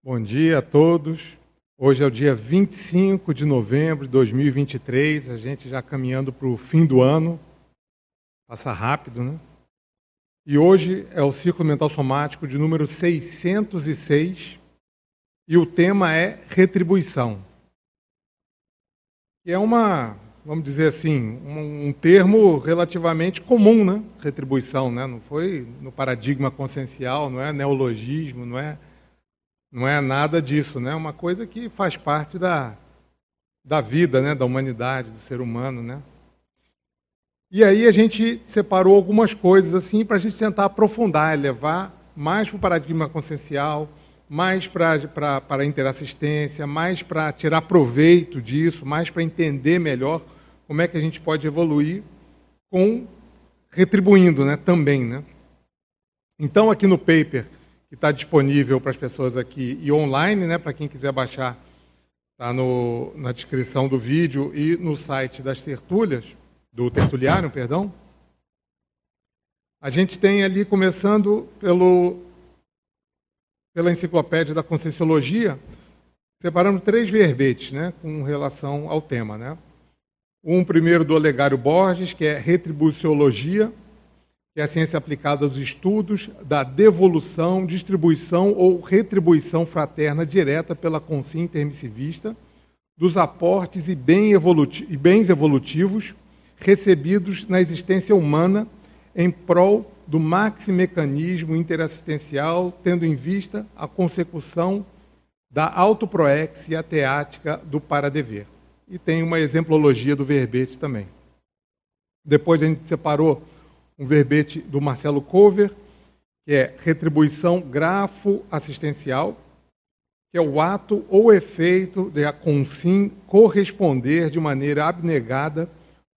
Bom dia a todos. Hoje é o dia 25 de novembro de 2023, a gente já caminhando para o fim do ano. Passa rápido, né? E hoje é o ciclo mental somático de número 606 e o tema é retribuição. Que é uma, vamos dizer assim, um, um termo relativamente comum, né? Retribuição, né? Não foi no paradigma consciencial, não é neologismo, não é não é nada disso, né? É uma coisa que faz parte da, da vida, né? Da humanidade, do ser humano, né? E aí a gente separou algumas coisas assim para a gente tentar aprofundar, levar mais para o paradigma consciencial, mais para a interassistência, mais para tirar proveito disso, mais para entender melhor como é que a gente pode evoluir com retribuindo, né? Também, né? Então aqui no paper que está disponível para as pessoas aqui e online, né, para quem quiser baixar, está na descrição do vídeo e no site das tertúlias, do tertuliário, perdão. A gente tem ali, começando pelo, pela enciclopédia da Conscienciologia, separando três verbetes né, com relação ao tema. Né? Um primeiro do Olegário Borges, que é Retribuciologia, que é a ciência aplicada aos estudos da devolução, distribuição ou retribuição fraterna direta pela consciência intermissivista dos aportes e, bens evolutivos recebidos na existência humana em prol do maximecanismo interassistencial, tendo em vista a consecução da autoproex e a teática do para-dever. E tem uma exemplologia do verbete também. Depois a gente separou um verbete do Marcelo Cover, que é retribuição grafo assistencial, que é o ato ou efeito de a consim corresponder de maneira abnegada,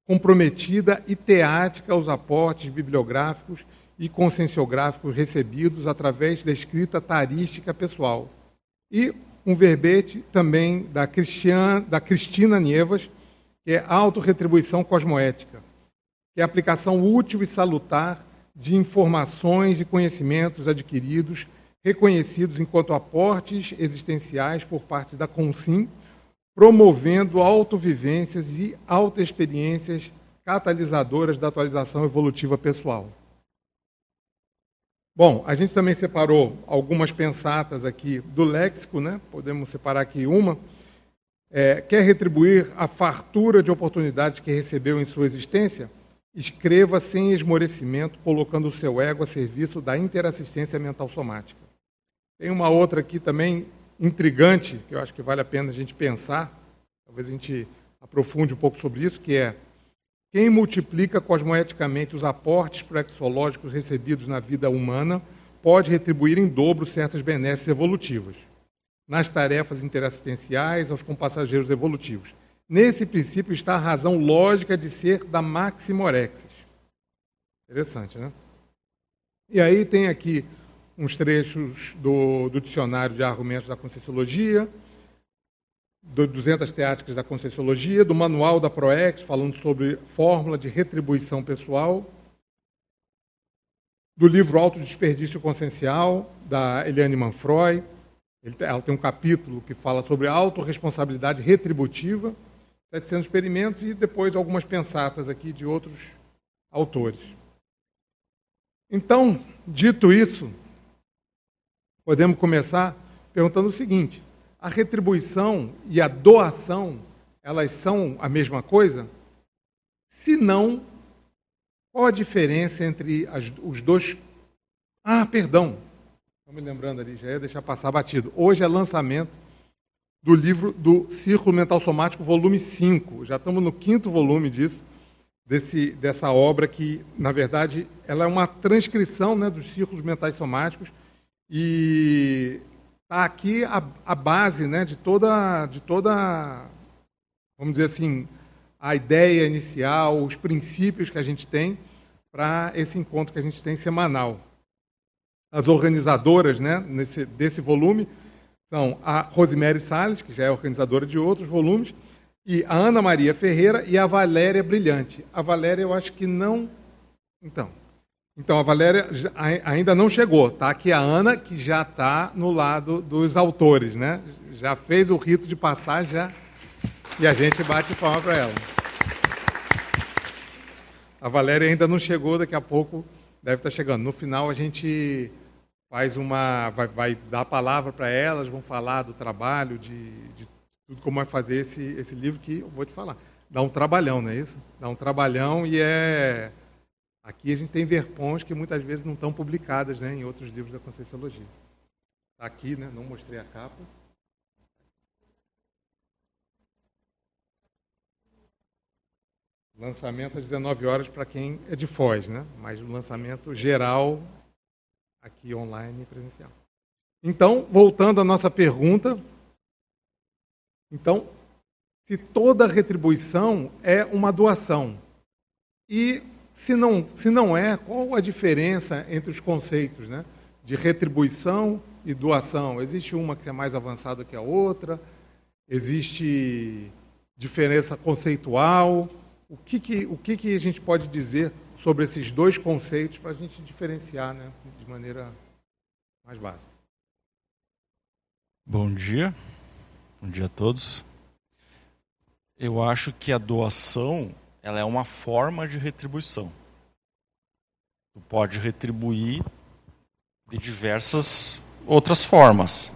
comprometida e teática aos aportes bibliográficos e conscienciográficos recebidos através da escrita tarística pessoal. E um verbete também da, da Cristina Nievas, que é autorretribuição cosmoética que é a aplicação útil e salutar de informações e conhecimentos adquiridos, reconhecidos enquanto aportes existenciais por parte da CONSIM, promovendo autovivências e autoexperiências catalisadoras da atualização evolutiva pessoal. Bom, a gente também separou algumas pensatas aqui do léxico, né? Podemos separar aqui uma. É, quer retribuir a fartura de oportunidades que recebeu em sua existência? Escreva sem esmorecimento, colocando o seu ego a serviço da interassistência mental somática. Tem uma outra aqui também intrigante, que eu acho que vale a pena a gente pensar, talvez a gente aprofunde um pouco sobre isso, que é quem multiplica cosmoeticamente os aportes proexológicos recebidos na vida humana pode retribuir em dobro certas benesses evolutivas, nas tarefas interassistenciais aos compassageiros evolutivos. Nesse princípio está a razão lógica de ser da Maximorexis. Interessante, né? E aí tem aqui uns trechos do, do dicionário de argumentos da Conscienciologia, do 200 teáticas da Conscienciologia, do manual da ProEx, falando sobre fórmula de retribuição pessoal, do livro Alto Desperdício Consciencial, da Eliane Manfroy. Ela tem um capítulo que fala sobre autorresponsabilidade retributiva, 700 experimentos e depois algumas pensatas aqui de outros autores. Então, dito isso, podemos começar perguntando o seguinte: a retribuição e a doação, elas são a mesma coisa? Se não, qual a diferença entre as, os dois? Ah, perdão. Estou me lembrando ali, já ia deixar passar batido. Hoje é lançamento do livro do Círculo Mental Somático, volume 5. Já estamos no quinto volume disso, desse, dessa obra que, na verdade, ela é uma transcrição né, dos círculos mentais somáticos e está aqui a, a, base né, de toda, de toda, vamos dizer assim, a ideia inicial, os princípios que a gente tem para esse encontro que a gente tem semanal. As organizadoras né, nesse, desse volume são a Rosemary Salles, que já é organizadora de outros volumes, e a Ana Maria Ferreira e a Valéria Brilhante. A Valéria eu acho que não. Então, Então, a Valéria ainda não chegou. Está aqui a Ana, que já está no lado dos autores, né? Já fez o rito de passar, já. E a gente bate palma para ela. A Valéria ainda não chegou, daqui a pouco deve estar tá chegando. No final, a gente faz uma. vai, vai dar a palavra para elas, vão falar do trabalho, de, de tudo como vai fazer esse, esse livro que eu vou te falar. Dá um trabalhão, não é isso? Dá um trabalhão e é Aqui a gente tem verpões que muitas vezes não estão publicadas né, em outros livros da Conscienciologia. Está aqui, né, não mostrei a capa. Lançamento às 19 horas para quem é de Foz, né? mas o lançamento geral aqui online e presencial. Então, voltando à nossa pergunta, então, se toda retribuição é uma doação e se não, se não é, qual a diferença entre os conceitos né, de retribuição e doação? Existe uma que é mais avançada que a outra? Existe diferença conceitual? O que, que, o que, que a gente pode dizer sobre esses dois conceitos para a gente diferenciar né, de maneira mais básica? Bom dia. Bom dia a todos. Eu acho que a doação ela é uma forma de retribuição. Tu pode retribuir de diversas outras formas.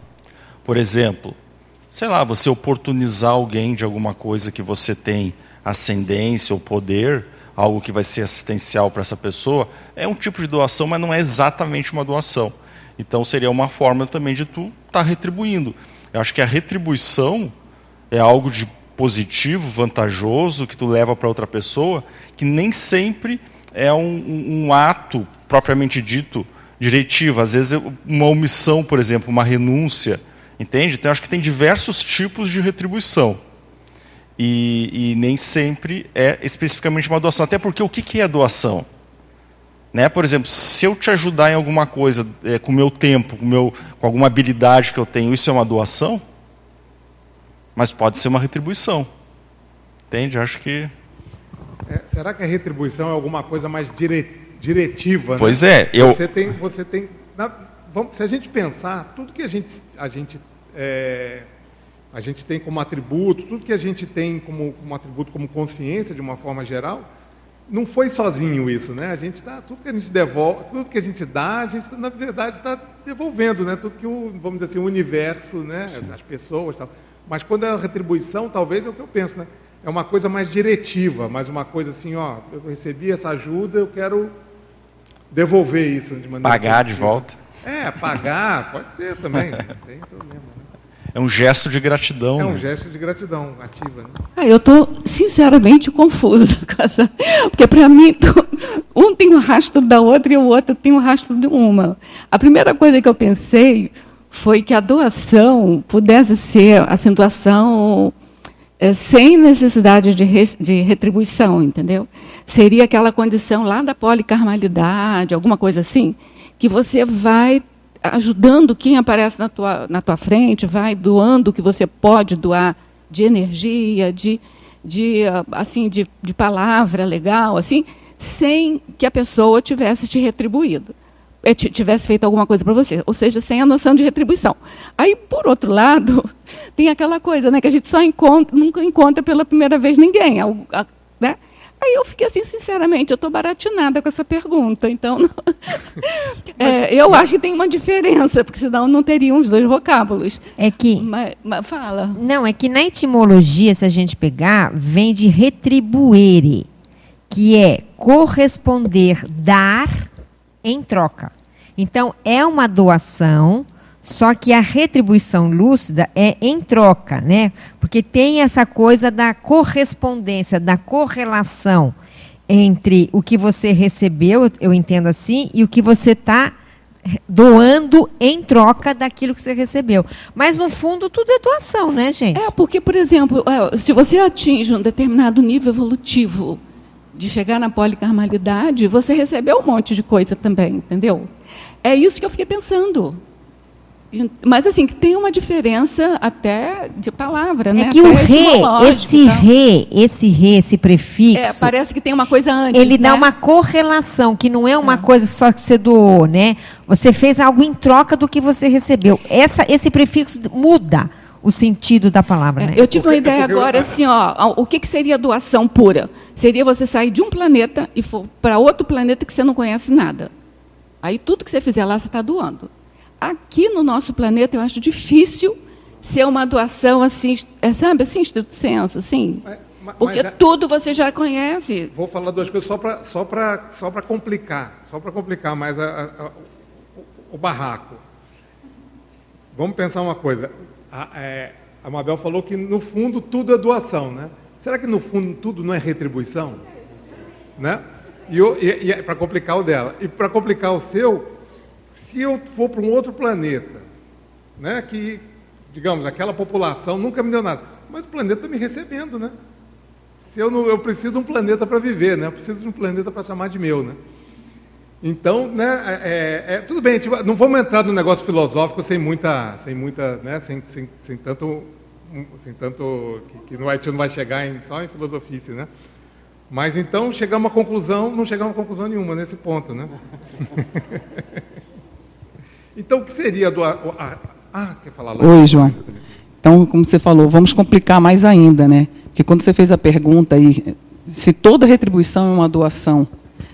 Por exemplo, sei lá, você oportunizar alguém de alguma coisa que você tem ascendência ou poder, algo que vai ser assistencial para essa pessoa, é um tipo de doação, mas não é exatamente uma doação. Então seria uma forma também de tu estar tá retribuindo. Eu acho que a retribuição é algo de positivo, vantajoso, que tu leva para outra pessoa, que nem sempre é um, um, um ato propriamente dito diretivo. Às vezes, uma omissão, por exemplo, uma renúncia. Entende? Então, acho que tem diversos tipos de retribuição. E, e, nem sempre é especificamente uma doação. Até porque o que, que é doação? Né? Por exemplo, se eu te ajudar em alguma coisa, é, com o meu tempo, com, meu, com alguma habilidade que eu tenho, isso é uma doação? mas pode ser uma retribuição. Entende? Acho que. É, será que a retribuição é alguma coisa mais dire... diretiva? Né? Pois é. Eu... Você tem. Você tem na... Vamos, se a gente pensar, tudo que a gente, a gente, é... a gente tem como atributo, tudo que a gente tem como, como atributo, como consciência, de uma forma geral, não foi sozinho isso, né? A gente está tudo que a gente devolve, tudo que a gente dá, a gente na verdade está devolvendo, né? Tudo que o vamos dizer assim o universo, né? Sim. As pessoas, tal. Mas quando é a retribuição, talvez é o que eu penso, né? É uma coisa mais diretiva, mais uma coisa assim, ó, eu recebi essa ajuda, eu quero devolver isso de maneira pagar de volta. É, pagar, pode ser também, não tem problema. É um gesto de gratidão. É um né? gesto de gratidão ativa. Né? Ah, eu estou sinceramente confusa com essa, porque para mim tô, um tem o um rastro da outra e o outro tem o um rastro de uma. A primeira coisa que eu pensei foi que a doação pudesse ser a situação é, sem necessidade de, re, de retribuição, entendeu? Seria aquela condição lá da policarmalidade, alguma coisa assim, que você vai ajudando quem aparece na tua, na tua frente, vai doando o que você pode doar de energia, de, de assim, de, de palavra legal, assim, sem que a pessoa tivesse te retribuído. É, tivesse feito alguma coisa para você, ou seja, sem a noção de retribuição. Aí, por outro lado, tem aquela coisa, né, que a gente só encontra, nunca encontra pela primeira vez ninguém, né? Aí eu fiquei assim, sinceramente, eu estou baratinada com essa pergunta. Então, não... é, eu acho que tem uma diferença, porque senão não teriam os dois vocábulos. É que. Mas, mas, fala. Não, é que na etimologia, se a gente pegar, vem de retribuere, que é corresponder, dar em troca. Então, é uma doação, só que a retribuição lúcida é em troca, né? Porque tem essa coisa da correspondência, da correlação entre o que você recebeu, eu entendo assim, e o que você está doando em troca daquilo que você recebeu. Mas no fundo tudo é doação, né, gente? É, porque, por exemplo, é, se você atinge um determinado nível evolutivo de chegar na policarmalidade, você recebeu um monte de coisa também, entendeu? É isso que eu fiquei pensando. Mas assim, tem uma diferença até de palavra, é né? que o re, esse re, esse re, esse É, prefixo, parece que tem uma coisa antes. ele dá né? uma correlação, que não é uma coisa só que você doou, né? Você fez algo em troca do que você recebeu. Essa, esse prefixo muda o sentido da palavra, É, né? eu tive uma ideia agora, assim, ó, o que, que seria doação pura? Seria você sair de um planeta e for para outro planeta que você não conhece nada. Aí tudo que você fizer lá, você está doando. Aqui no nosso planeta, eu acho difícil ser uma doação assim, é, sabe, assim, estrito senso, assim. Mas- Porque mas é- tudo você já conhece. Vou falar duas coisas só para só pra, só pra complicar, só para complicar mais a- a- a- o, o barraco. Vamos pensar uma coisa. A, é, a Mabel falou que no fundo tudo é doação, né? Será que no fundo tudo não é retribuição? Né? E, eu- e, e para complicar o dela. E para complicar o seu, se eu for para um outro planeta, né, que, digamos, aquela população nunca me deu nada, mas o planeta está me recebendo, né? Se eu, não, eu preciso de um planeta para viver, né? Eu preciso de um planeta para chamar de meu, né? Então, né, é, é- tudo bem, tipo, não vamos entrar no negócio filosófico sem muita, sem muita, né, sem, sem, sem tanto, sem tanto que, que a gente não vai chegar em, só em filosofia, né? Mas então chegamos à conclusão, não chegamos a conclusão nenhuma nesse ponto, né? então, o que seria do ah, ah, quer falar lá? Oi, João. Então, como você falou, vamos complicar mais ainda, né? Porque quando você fez a pergunta aí, se toda retribuição é uma doação,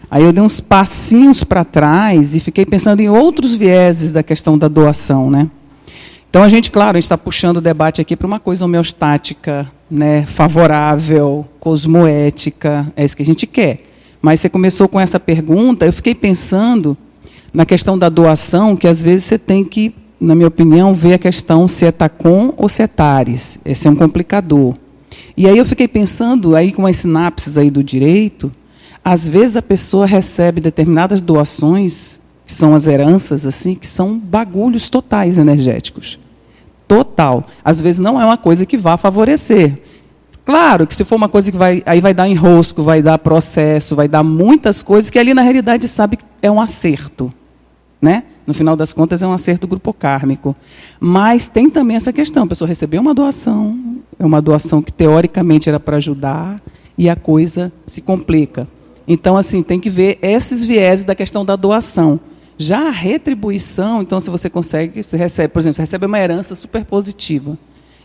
aí eu dei uns passinhos para trás e fiquei pensando em outros vieses da questão da doação, né? Então a gente, claro, está puxando o debate aqui para uma coisa homeostática, né, favorável, cosmoética, é isso que a gente quer. Mas você começou com essa pergunta, eu fiquei pensando na questão da doação, que às vezes você tem que, na minha opinião, ver a questão se é tacom ou se é tares. Esse é um complicador. E aí eu fiquei pensando, aí com as sinapses aí do direito, às vezes a pessoa recebe determinadas doações, que são as heranças, assim, que são bagulhos totais energéticos. Total. Às vezes não é uma coisa que vá favorecer. Claro que se for uma coisa que vai, aí vai dar enrosco, vai dar processo, vai dar muitas coisas que ali na realidade sabe que é um acerto, né? No final das contas é um acerto grupo kármico. Mas tem também essa questão, a pessoa recebeu uma doação, é uma doação que teoricamente era para ajudar e a coisa se complica. Então assim, tem que ver esses vieses da questão da doação. Já a retribuição, então se você consegue, você recebe, por exemplo, você recebe uma herança super positiva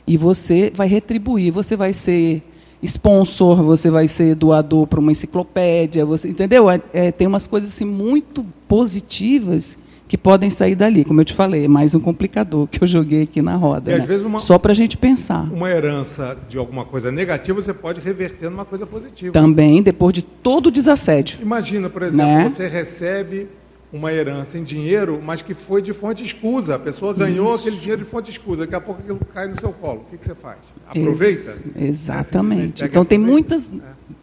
e você vai retribuir, você vai ser sponsor, você vai ser doador para uma enciclopédia, você entendeu? É, é, tem umas coisas assim muito positivas que podem sair dali, como eu te falei, é mais um complicador que eu joguei aqui na roda, né? uma- só para a gente pensar. Uma herança de alguma coisa negativa você pode reverter numa coisa positiva. Também depois de todo o desassédio. Imagina, por exemplo, Né? você recebe uma herança em dinheiro, mas que foi de fonte escusa. A pessoa ganhou Isso. aquele dinheiro de fonte escusa. Daqui a pouco aquilo cai no seu colo. O que, que você faz? Aproveita? Ex- Né? exatamente. Pega Então tem muitas,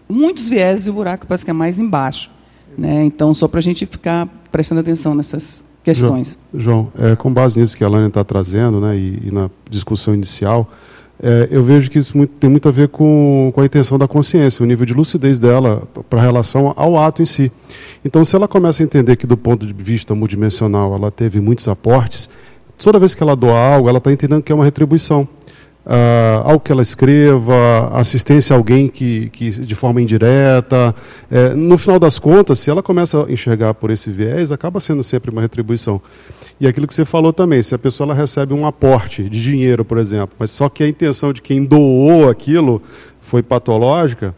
muitos viés e o buraco parece que é mais embaixo. Né? Então, só para a gente ficar prestando atenção nessas questões. João, é, com base nisso que a Lânia está trazendo, né, e, e na discussão inicial, é, eu vejo que isso muito- tem muito a ver com, com a intenção da consciência, o nível de lucidez dela para relação ao ato em si. Então, se ela começa a entender que, do ponto de vista multidimensional, ela teve muitos aportes, toda vez que ela doa algo, ela está entendendo que é uma retribuição. Algo que ela escreva, assistência a alguém que, que de forma indireta. É, no final das contas, se ela começa a enxergar por esse viés, acaba sendo sempre uma retribuição. E aquilo que você falou também, se a pessoa ela recebe um aporte de dinheiro, por exemplo, mas só que a intenção de quem doou aquilo foi patológica,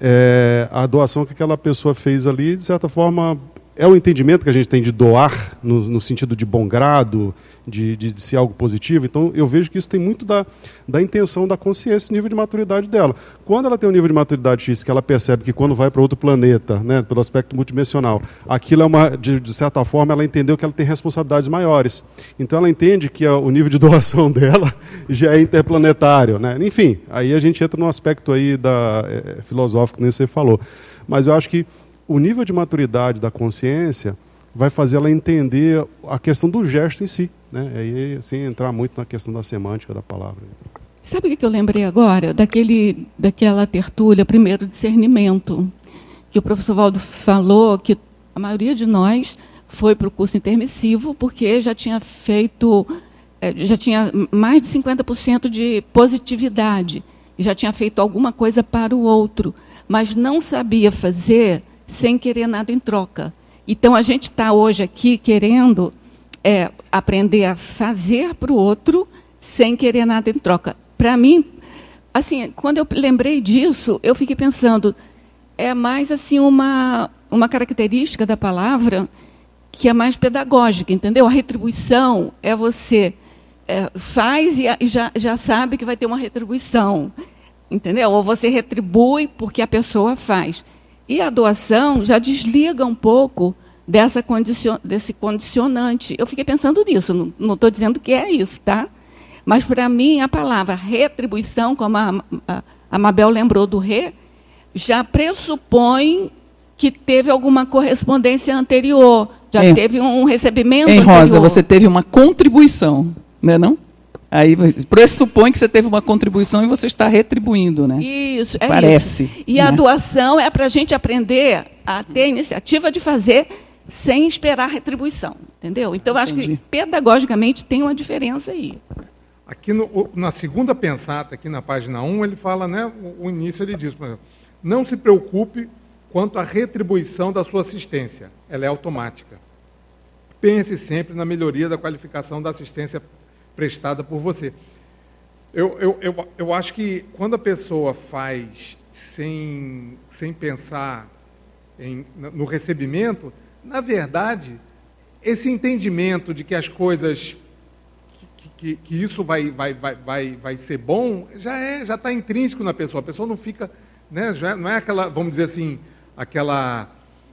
é, a doação que aquela pessoa fez ali, de certa forma, é o entendimento que a gente tem de doar, no, no sentido de bom grado, de, de, de ser algo positivo. Então, eu vejo que isso tem muito da, da intenção da consciência, do nível de maturidade dela. Quando ela tem um nível de maturidade X, que ela percebe que quando vai para outro planeta, né, pelo aspecto multidimensional, aquilo é uma, de, de certa forma, ela entendeu que ela tem responsabilidades maiores. Então, ela entende que a, o nível de doação dela já é interplanetário. Né? Enfim, aí a gente entra no aspecto aí da, é, filosófico que nem você falou. Mas eu acho que o nível de maturidade da consciência vai fazer ela entender a questão do gesto em si, né? Aí sem entrar muito na questão da semântica da palavra. Sabe o que eu lembrei agora? Daquele, daquela tertúlia, primeiro discernimento, que o professor Valdo falou que a maioria de nós foi para o curso intermissivo porque já tinha feito é, já tinha mais de 50% de positividade, já tinha feito alguma coisa para o outro, mas não sabia fazer sem querer nada em troca. Então, a gente está hoje aqui querendo é, aprender a fazer para o outro sem querer nada em troca. Para mim, assim, quando eu lembrei disso, eu fiquei pensando, é mais assim uma, uma característica da palavra que é mais pedagógica, entendeu? A retribuição é você é, faz e, e já, já sabe que vai ter uma retribuição, entendeu? Ou você retribui porque a pessoa faz. E a doação já desliga um pouco dessa condicion, desse condicionante. Eu fiquei pensando nisso, não estou dizendo que é isso, tá? Mas, para mim, a palavra retribuição, como a, a, a Mabel lembrou do re, já pressupõe que teve alguma correspondência anterior, já é. teve um recebimento em anterior. Rosa, você teve uma contribuição, né, não? Aí pressupõe que você teve uma contribuição e você está retribuindo, né? Isso, é Parece. Isso. E né? a doação é para a gente aprender a ter a iniciativa de fazer sem esperar retribuição, entendeu? Então, acho que pedagogicamente tem uma diferença aí. Aqui no, na segunda pensata, aqui na página 1, ele fala, né, o, o início ele diz, por exemplo, não se preocupe quanto à retribuição da sua assistência, ela é automática. Pense sempre na melhoria da qualificação da assistência prestada por você. Eu, eu, eu, eu acho que quando a pessoa faz sem, sem pensar em, no recebimento, na verdade, esse entendimento de que as coisas, que, que, isso vai, vai, vai, vai, vai ser bom, já é, já está intrínseco na pessoa. A pessoa não fica, né, já não é aquela, vamos dizer assim, aquela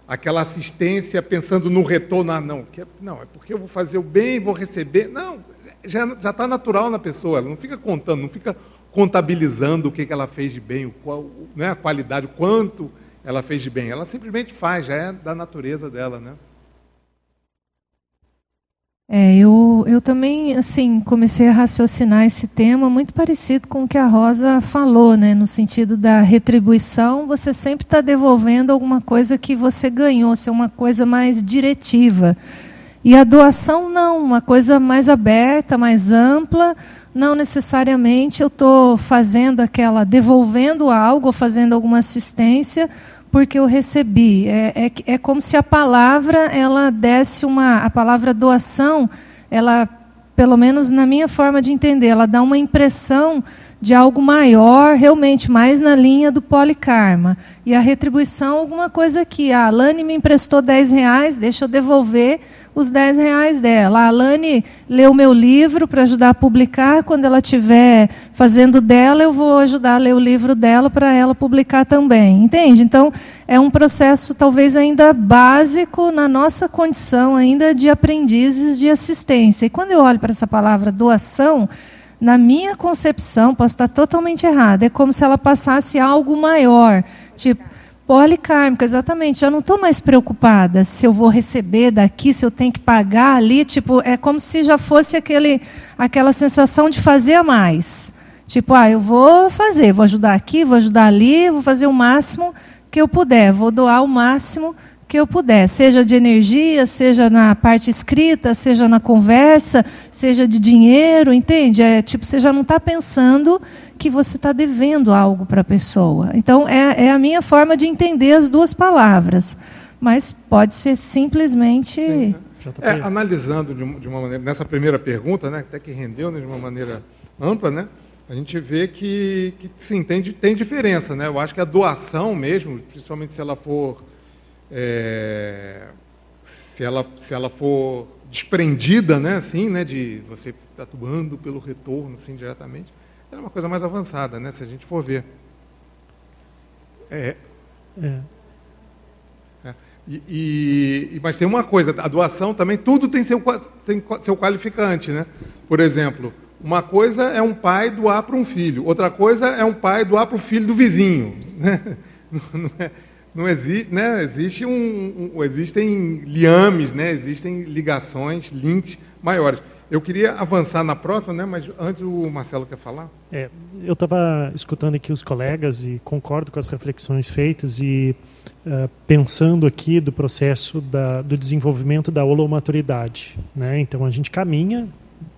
aquela assistência pensando no retorno, ah, não, que é, não, é porque eu vou fazer o bem, vou receber. Não, já está natural na pessoa, ela não fica contando, não fica contabilizando o que, que ela fez de bem, o qual, né, a qualidade, o quanto ela fez de bem. Ela simplesmente faz, já é da natureza dela, né? É, eu, eu também assim comecei a raciocinar esse tema muito parecido com o que a Rosa falou, né? No sentido da retribuição, você sempre está devolvendo alguma coisa que você ganhou, se é uma coisa mais diretiva. E a doação não, uma coisa mais aberta, mais ampla. Não necessariamente eu estou fazendo aquela, devolvendo algo, fazendo alguma assistência, porque eu recebi. É, é, é como se a palavra ela desse uma. A palavra doação, ela, pelo menos na minha forma de entender, ela dá uma impressão de algo maior, realmente mais na linha do polikarma. E a retribuição, alguma coisa que a Alane me emprestou 10 reais, deixa eu devolver os 10 reais dela. A Alane leu meu livro para ajudar a publicar. Quando ela estiver fazendo dela, eu vou ajudar a ler o livro dela para ela publicar também. Entende? Então, é um processo talvez ainda básico na nossa condição ainda de aprendizes de assistência. E quando eu olho para essa palavra doação, na minha concepção, posso estar totalmente errada, é como se ela passasse algo maior. Tipo, Policármica, exatamente. Já não estou mais preocupada se eu vou receber daqui, se eu tenho que pagar ali. Tipo, é como se já fosse aquele, aquela sensação de fazer mais. Tipo, ah, eu vou fazer, vou ajudar aqui, vou ajudar ali, vou fazer o máximo que eu puder, vou doar o máximo que eu puder, seja de energia, seja na parte escrita, seja na conversa, seja de dinheiro, entende? É tipo, você já não está pensando que você está devendo algo para a pessoa. Então, é, é, a minha forma de entender as duas palavras. Mas pode ser simplesmente. É, analisando de, de, uma maneira, nessa primeira pergunta, né, até que rendeu né, de uma maneira ampla, né, a gente vê que, que sim, tem, tem diferença. Né? Eu acho que a doação mesmo, principalmente se ela for. É, se, ela, se ela for desprendida, né, assim, né, de você atuando pelo retorno, assim, diretamente, é uma coisa mais avançada, né? Se a gente for ver. É. é. é. E, e, mas tem uma coisa, a doação também, tudo tem seu, tem seu qualificante, né? Por exemplo, uma coisa é um pai doar para um filho, outra coisa é um pai doar para o filho do vizinho. Né? Não, é, não existe, né? Existe um, um, existem liames, né? Existem ligações, links maiores. Eu queria avançar na próxima, né? mas antes o Marcelo quer falar. É, eu estava escutando aqui os colegas e concordo com as reflexões feitas e uh, pensando aqui do processo da, do desenvolvimento da holomaturidade. Né? Então a gente caminha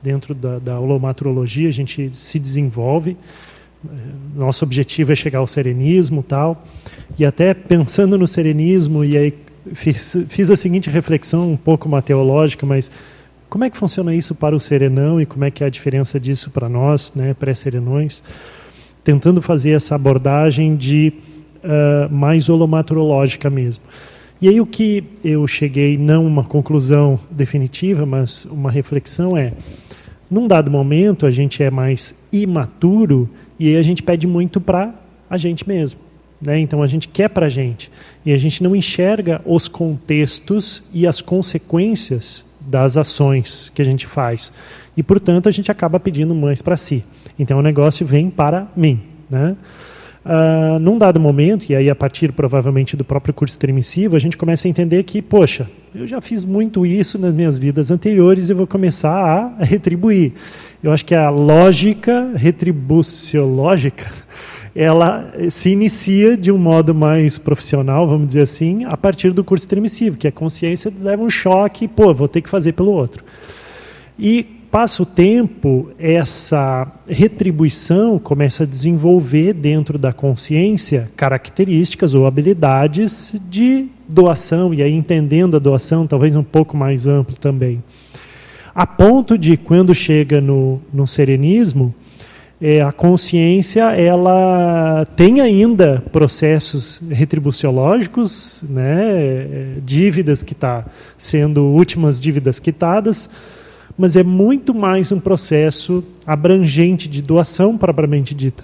dentro da, da holomaturologia, a gente se desenvolve. Nosso objetivo é chegar ao serenismo tal. E até pensando no serenismo, e aí fiz, fiz a seguinte reflexão, um pouco mateológica, mas como é que funciona isso para o serenão e como é que é a diferença disso para nós, né, pré-serenões? Tentando fazer essa abordagem de uh, mais holomaturológica mesmo. E aí o que eu cheguei, não uma conclusão definitiva, mas uma reflexão é, num dado momento a gente é mais imaturo e aí a gente pede muito para a gente mesmo. Né? Então a gente quer para a gente. E a gente não enxerga os contextos e as consequências das ações que a gente faz. E, portanto, a gente acaba pedindo mais para si. Então o negócio vem para mim. Né? Uh, num dado momento, e aí a partir provavelmente do próprio curso intermissivo, a gente começa a entender que, poxa, eu já fiz muito isso nas minhas vidas anteriores e vou começar a retribuir. Eu acho que a lógica retribuciológica ela se inicia de um modo mais profissional, vamos dizer assim, a partir do curso intermissivo, que a consciência leva um choque, pô, vou ter que fazer pelo outro. E passa o tempo, essa retribuição começa a desenvolver dentro da consciência características ou habilidades de doação, e aí entendendo a doação talvez um pouco mais amplo também. A ponto de, quando chega no, no serenismo, é, a consciência ela tem ainda processos retribuciológicos, né, dívidas que está sendo últimas dívidas quitadas, mas é muito mais um processo abrangente de doação propriamente dita.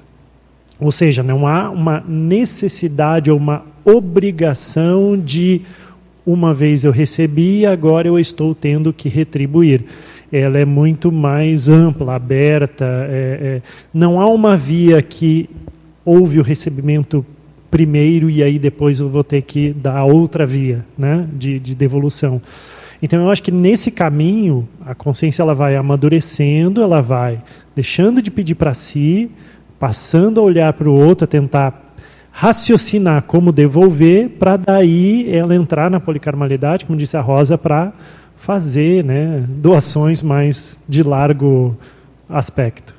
Ou seja, não há uma necessidade ou uma obrigação de uma vez eu recebi, agora eu estou tendo que retribuir. Ela é muito mais ampla, aberta. É, é, não há uma via que houve o recebimento primeiro e aí depois eu vou ter que dar outra via né, de, de devolução. Então eu acho que nesse caminho a consciência ela vai amadurecendo, ela vai deixando de pedir para si, passando a olhar para o outro, a tentar raciocinar como devolver, para daí ela entrar na policarmalidade, como disse a Rosa, para fazer né, doações mais de largo aspecto.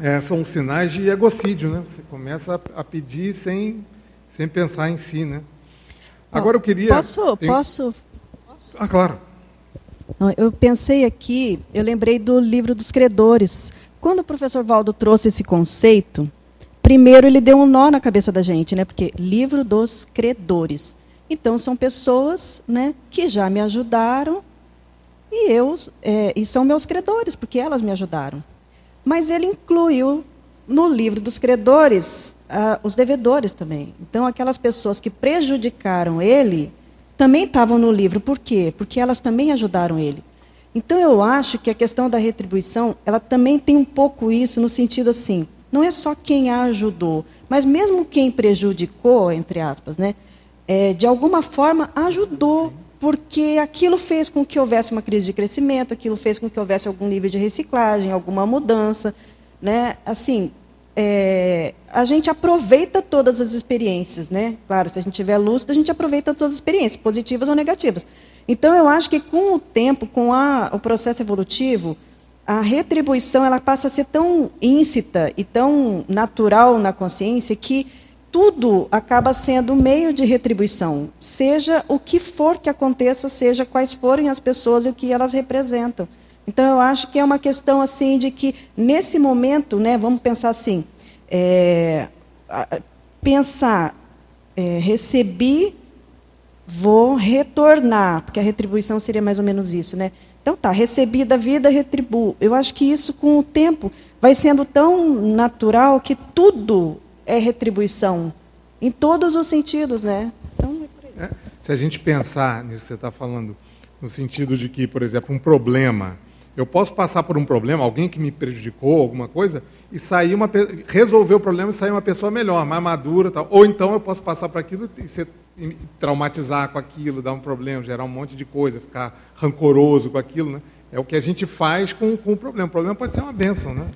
É, são sinais de egocídio, né? Você começa a pedir sem, sem pensar em si, né? Agora eu queria... Posso, tem... posso... Ah, claro. Eu pensei aqui, eu lembrei do livro dos credores. Quando o professor Valdo trouxe esse conceito, primeiro ele deu um nó na cabeça da gente, né? Porque livro dos credores. Então são pessoas, né, que já me ajudaram e eu é, e são meus credores porque elas me ajudaram. Mas ele incluiu no livro dos credores uh, os devedores também. Então aquelas pessoas que prejudicaram ele também estavam no livro. Por quê? Porque elas também ajudaram ele. Então eu acho que a questão da retribuição, ela também tem um pouco isso no sentido assim, não é só quem a ajudou, mas mesmo quem prejudicou, entre aspas, né, é, de alguma forma ajudou, porque aquilo fez com que houvesse uma crise de crescimento, aquilo fez com que houvesse algum nível de reciclagem, alguma mudança, né? Assim, é, a gente aproveita todas as experiências, né? Claro, se a gente tiver lúcido, a gente aproveita todas as experiências, positivas ou negativas. Então, eu acho que com o tempo, com a, o processo evolutivo, a retribuição ela passa a ser tão íncita e tão natural na consciência que tudo acaba sendo meio de retribuição, seja o que for que aconteça, seja quais forem as pessoas e o que elas representam. Então eu acho que é uma questão assim de que nesse momento, né, vamos pensar assim, é, pensar, é, recebi, vou retornar, porque a retribuição seria mais ou menos isso, né? Então tá, recebi da vida, retribuo. Eu acho que isso com o tempo vai sendo tão natural que tudo é retribuição em todos os sentidos, né? Então, é, é se a gente pensar nisso que você está falando, no sentido de que, por exemplo, um problema eu posso passar por um problema, alguém que me prejudicou, alguma coisa, e sair uma resolver o problema e sair uma pessoa melhor, mais madura, tal. Ou então eu posso passar por aquilo e se traumatizar com aquilo, dar um problema, gerar um monte de coisa, ficar rancoroso com aquilo, né? É o que a gente faz com, com o problema. O problema pode ser uma bênção, né?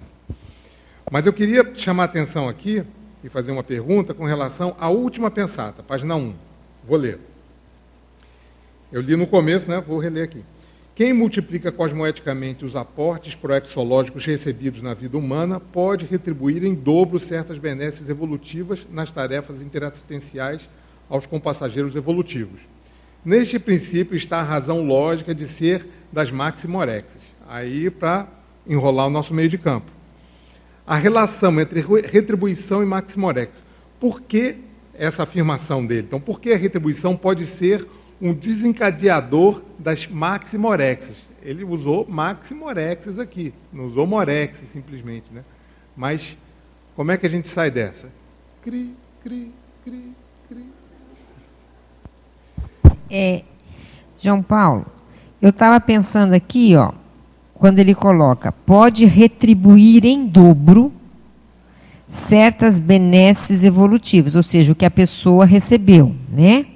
Mas eu queria chamar a atenção aqui e fazer uma pergunta com relação à última pensata, página 1. Vou ler. Eu li no começo, né? Vou reler aqui. Quem multiplica cosmoeticamente os aportes proexológicos recebidos na vida humana pode retribuir em dobro certas benesses evolutivas nas tarefas interassistenciais aos compassageiros evolutivos. Neste princípio está a razão lógica de ser das maximorexes. Aí, para enrolar o nosso meio de campo. A relação entre retribuição e maximorex. Por que essa afirmação dele? Então, por que a retribuição pode ser um desencadeador das maximorexes. Ele usou maximorexes aqui, não usou morexes simplesmente, né? Mas como é que a gente sai dessa? Cri, cri, cri, cri. É, João Paulo, eu estava pensando aqui, ó, quando ele coloca, pode retribuir em dobro certas benesses evolutivas, ou seja, o que a pessoa recebeu, né?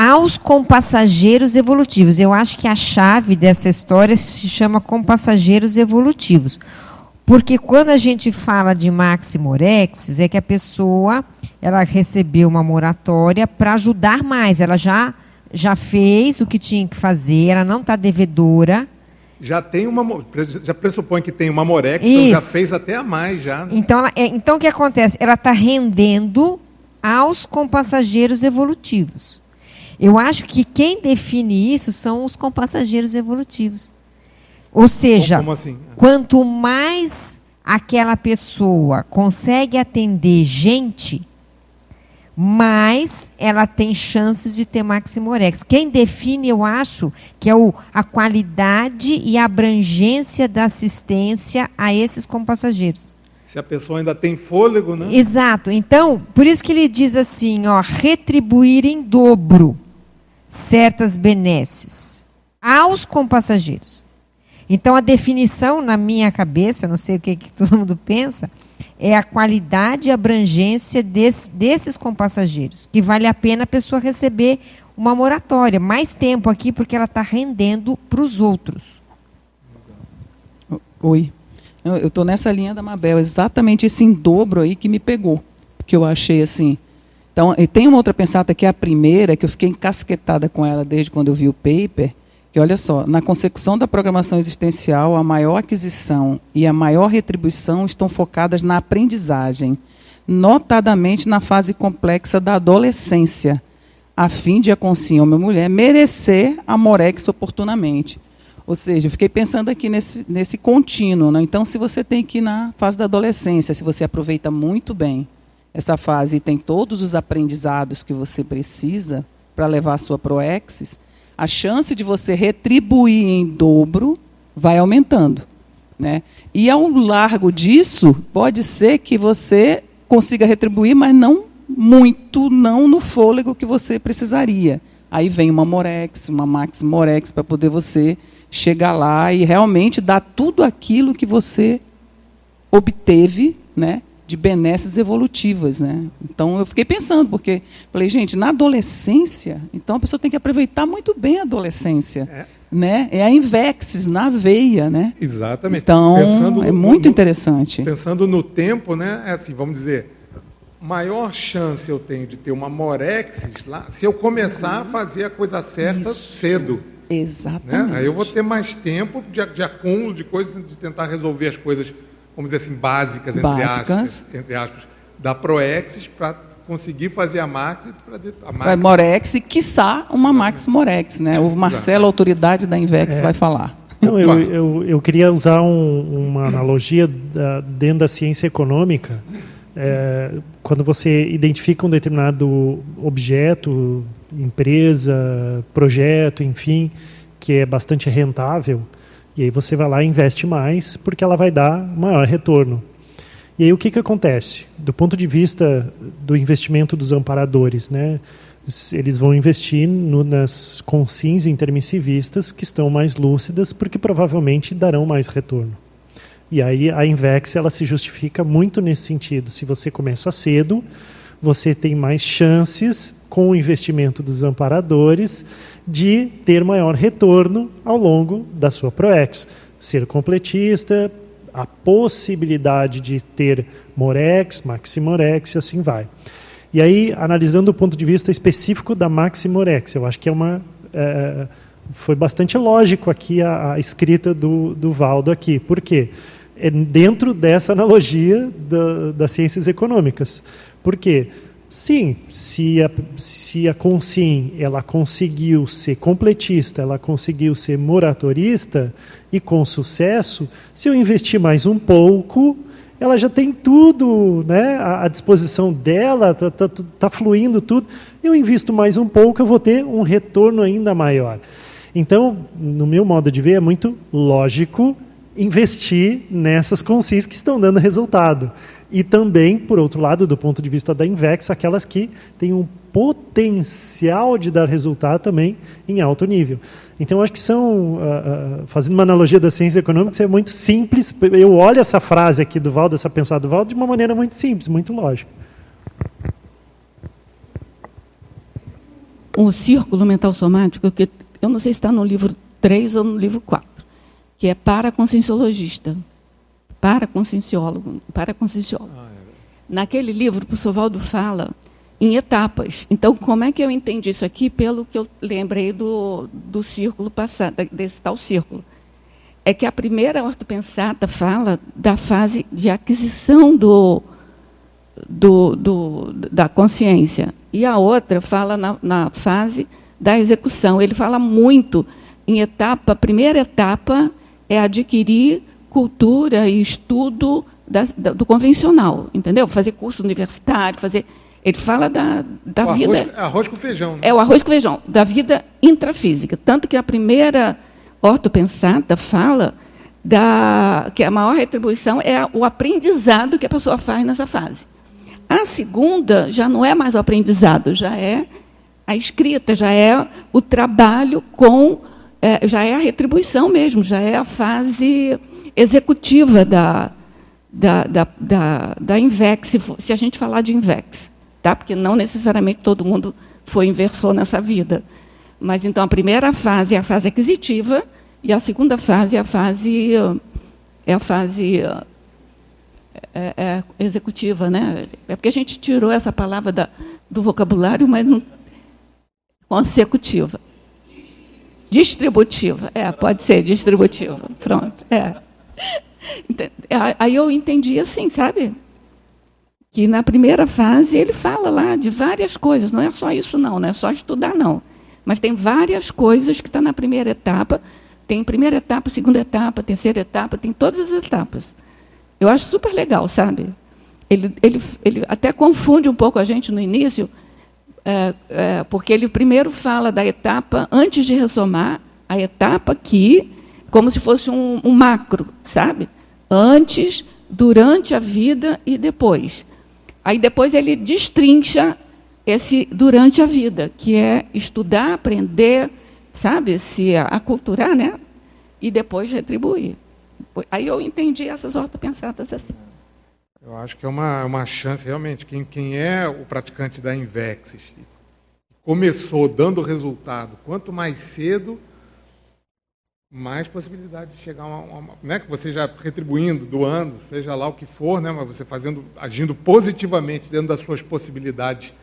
aos compassageiros evolutivos. Eu acho que a chave dessa história se chama compassageiros evolutivos. Porque quando a gente fala de maximorexes, é que a pessoa ela recebeu uma moratória para ajudar mais. Ela já, já fez o que tinha que fazer, ela não está devedora. Já tem uma. Já pressupõe que tem uma morex, então já fez até a mais já. Né? Então, ela, é, então o que acontece? Ela está rendendo aos compassageiros evolutivos. Eu acho que quem define isso são os compassageiros evolutivos. Ou seja, assim? quanto mais aquela pessoa consegue atender gente, mais ela tem chances de ter maximorex. Quem define, eu acho, que é o, a qualidade e a abrangência da assistência a esses compassageiros. Se a pessoa ainda tem fôlego, né? Exato. Então, por isso que ele diz assim, ó, retribuir em dobro certas benesses aos compassageiros. Então, a definição na minha cabeça, não sei o que, que todo mundo pensa, é a qualidade e abrangência desse, desses compassageiros, que vale a pena a pessoa receber uma moratória, mais tempo aqui, porque ela está rendendo para os outros. Oi. Eu estou nessa linha da Mabel, exatamente esse em dobro aí que me pegou. Que eu achei assim, então, e tem uma outra pensata que é a primeira, que eu fiquei encasquetada com ela desde quando eu vi o paper, que olha só, na consecução da programação existencial, a maior aquisição e a maior retribuição estão focadas na aprendizagem, notadamente na fase complexa da adolescência, a fim de a consciência homem mulher merecer a morex oportunamente. Ou seja, eu fiquei pensando aqui nesse, nesse contínuo. Né? Então, se você tem que ir na fase da adolescência, se você aproveita muito bem essa fase tem todos os aprendizados que você precisa para levar a sua proexis, a chance de você retribuir em dobro vai aumentando. Né? E ao largo disso, pode ser que você consiga retribuir, mas não muito, não no fôlego que você precisaria. Aí vem uma Morex, uma Max Morex, para poder você chegar lá e realmente dar tudo aquilo que você obteve né, de benesses evolutivas, né? Então eu fiquei pensando, porque falei, gente, na adolescência, então a pessoa tem que aproveitar muito bem a adolescência, é. né? É a invexis na veia, né? Exatamente. Então pensando é muito no, interessante. Pensando no tempo, né? É assim, vamos dizer, maior chance eu tenho de ter uma morexis lá se eu começar a fazer a coisa certa Isso. cedo. Exatamente. Né? Aí eu vou ter mais tempo de, de acúmulo de coisas, de tentar resolver as coisas vamos dizer assim, básicas, entre, básicas. Aspas, entre aspas, da Proexis para conseguir fazer a Max. A Max. Morex e, quiçá, uma Max Morex. Né? O Marcelo, autoridade da Invex, é. vai falar. Não, eu, eu, eu, queria usar um, uma analogia da, dentro da ciência econômica. É, quando você identifica um determinado objeto, empresa, projeto, enfim, que é bastante rentável, e aí você vai lá e investe mais, porque ela vai dar maior retorno. E aí o que, que acontece? Do ponto de vista do investimento dos amparadores, né? eles vão investir no, nas consins intermissivistas que estão mais lúcidas, porque provavelmente darão mais retorno. E aí a Invex ela se justifica muito nesse sentido. Se você começa cedo, você tem mais chances com o investimento dos amparadores de ter maior retorno ao longo da sua ProEx. Ser completista, a possibilidade de ter Morex, Maximorex e assim vai. E aí, analisando o ponto de vista específico da Maximorex, eu acho que é uma, é, foi bastante lógico aqui a, a escrita do, do Valdo aqui. Por quê? É dentro dessa analogia da, das ciências econômicas. Por quê? Sim, se a, se a Consim ela conseguiu ser completista, ela conseguiu ser moratorista e com sucesso, se eu investir mais um pouco, ela já tem tudo né, à disposição dela, está tá, tá fluindo tudo. Eu invisto mais um pouco, eu vou ter um retorno ainda maior. Então, no meu modo de ver, é muito lógico investir nessas consins que estão dando resultado. E também, por outro lado, do ponto de vista da Invex, aquelas que têm um potencial de dar resultado também em alto nível. Então, acho que são, uh, uh, fazendo uma analogia da ciência econômica, é muito simples. Eu olho essa frase aqui do Valdo, essa pensada do Valdo, de uma maneira muito simples, muito lógica. O círculo mental somático, que eu não sei se está no livro 3 ou no livro 4, que é para conscienciologista, para conscienciólogo, para conscienciólogo. Ah, é. Naquele livro, o professor Valdo fala em etapas. Então, como é que eu entendi isso aqui? Pelo que eu lembrei do, do círculo passado, desse tal círculo. É que a primeira ortopensata fala da fase de aquisição do, do, do, da consciência. E a outra fala na, na fase da execução. Ele fala muito em etapa, a primeira etapa é adquirir cultura e estudo da, da, do convencional, entendeu? Fazer curso universitário, fazer. Ele fala da, da o vida. Arroz, arroz com feijão. Né? É o arroz com feijão, da vida intrafísica. Tanto que a primeira ortopensata fala da, que a maior retribuição é o aprendizado que a pessoa faz nessa fase. A segunda já não é mais o aprendizado, já é a escrita, já é o trabalho com, é, já é a retribuição mesmo, já é a fase executiva da, da, da, da, da INVEX, se, for, se a gente falar de INVEX, tá? porque não necessariamente todo mundo foi inversor nessa vida. Mas então a primeira fase é a fase aquisitiva e a segunda fase é a fase é a fase é, é, executiva, né? É porque a gente tirou essa palavra da, do vocabulário, mas não, consecutiva. Distributiva. É, pode ser distributiva. Pronto. É. Aí eu entendi assim, sabe? Que na primeira fase ele fala lá de várias coisas, não é só isso não, não é só estudar não. Mas tem várias coisas que estão tá na primeira etapa. Tem primeira etapa, segunda etapa, terceira etapa, tem todas as etapas. Eu acho super legal, sabe? Ele, ele, ele até confunde um pouco a gente no início, é, é, porque ele primeiro fala da etapa antes de ressomar, a etapa que, como se fosse um, um macro, sabe? Antes, durante a vida e depois. Aí depois ele destrincha esse durante a vida, que é estudar, aprender, sabe, se aculturar, né? E depois retribuir. Aí eu entendi essas ortopensadas assim. Eu acho que é uma, uma chance, realmente. Quem, quem é o praticante da Invexis começou dando resultado, quanto mais cedo, mais possibilidade de chegar a uma, uma, né, que você já retribuindo, doando, seja lá o que for, né, mas você fazendo, agindo positivamente dentro das suas possibilidades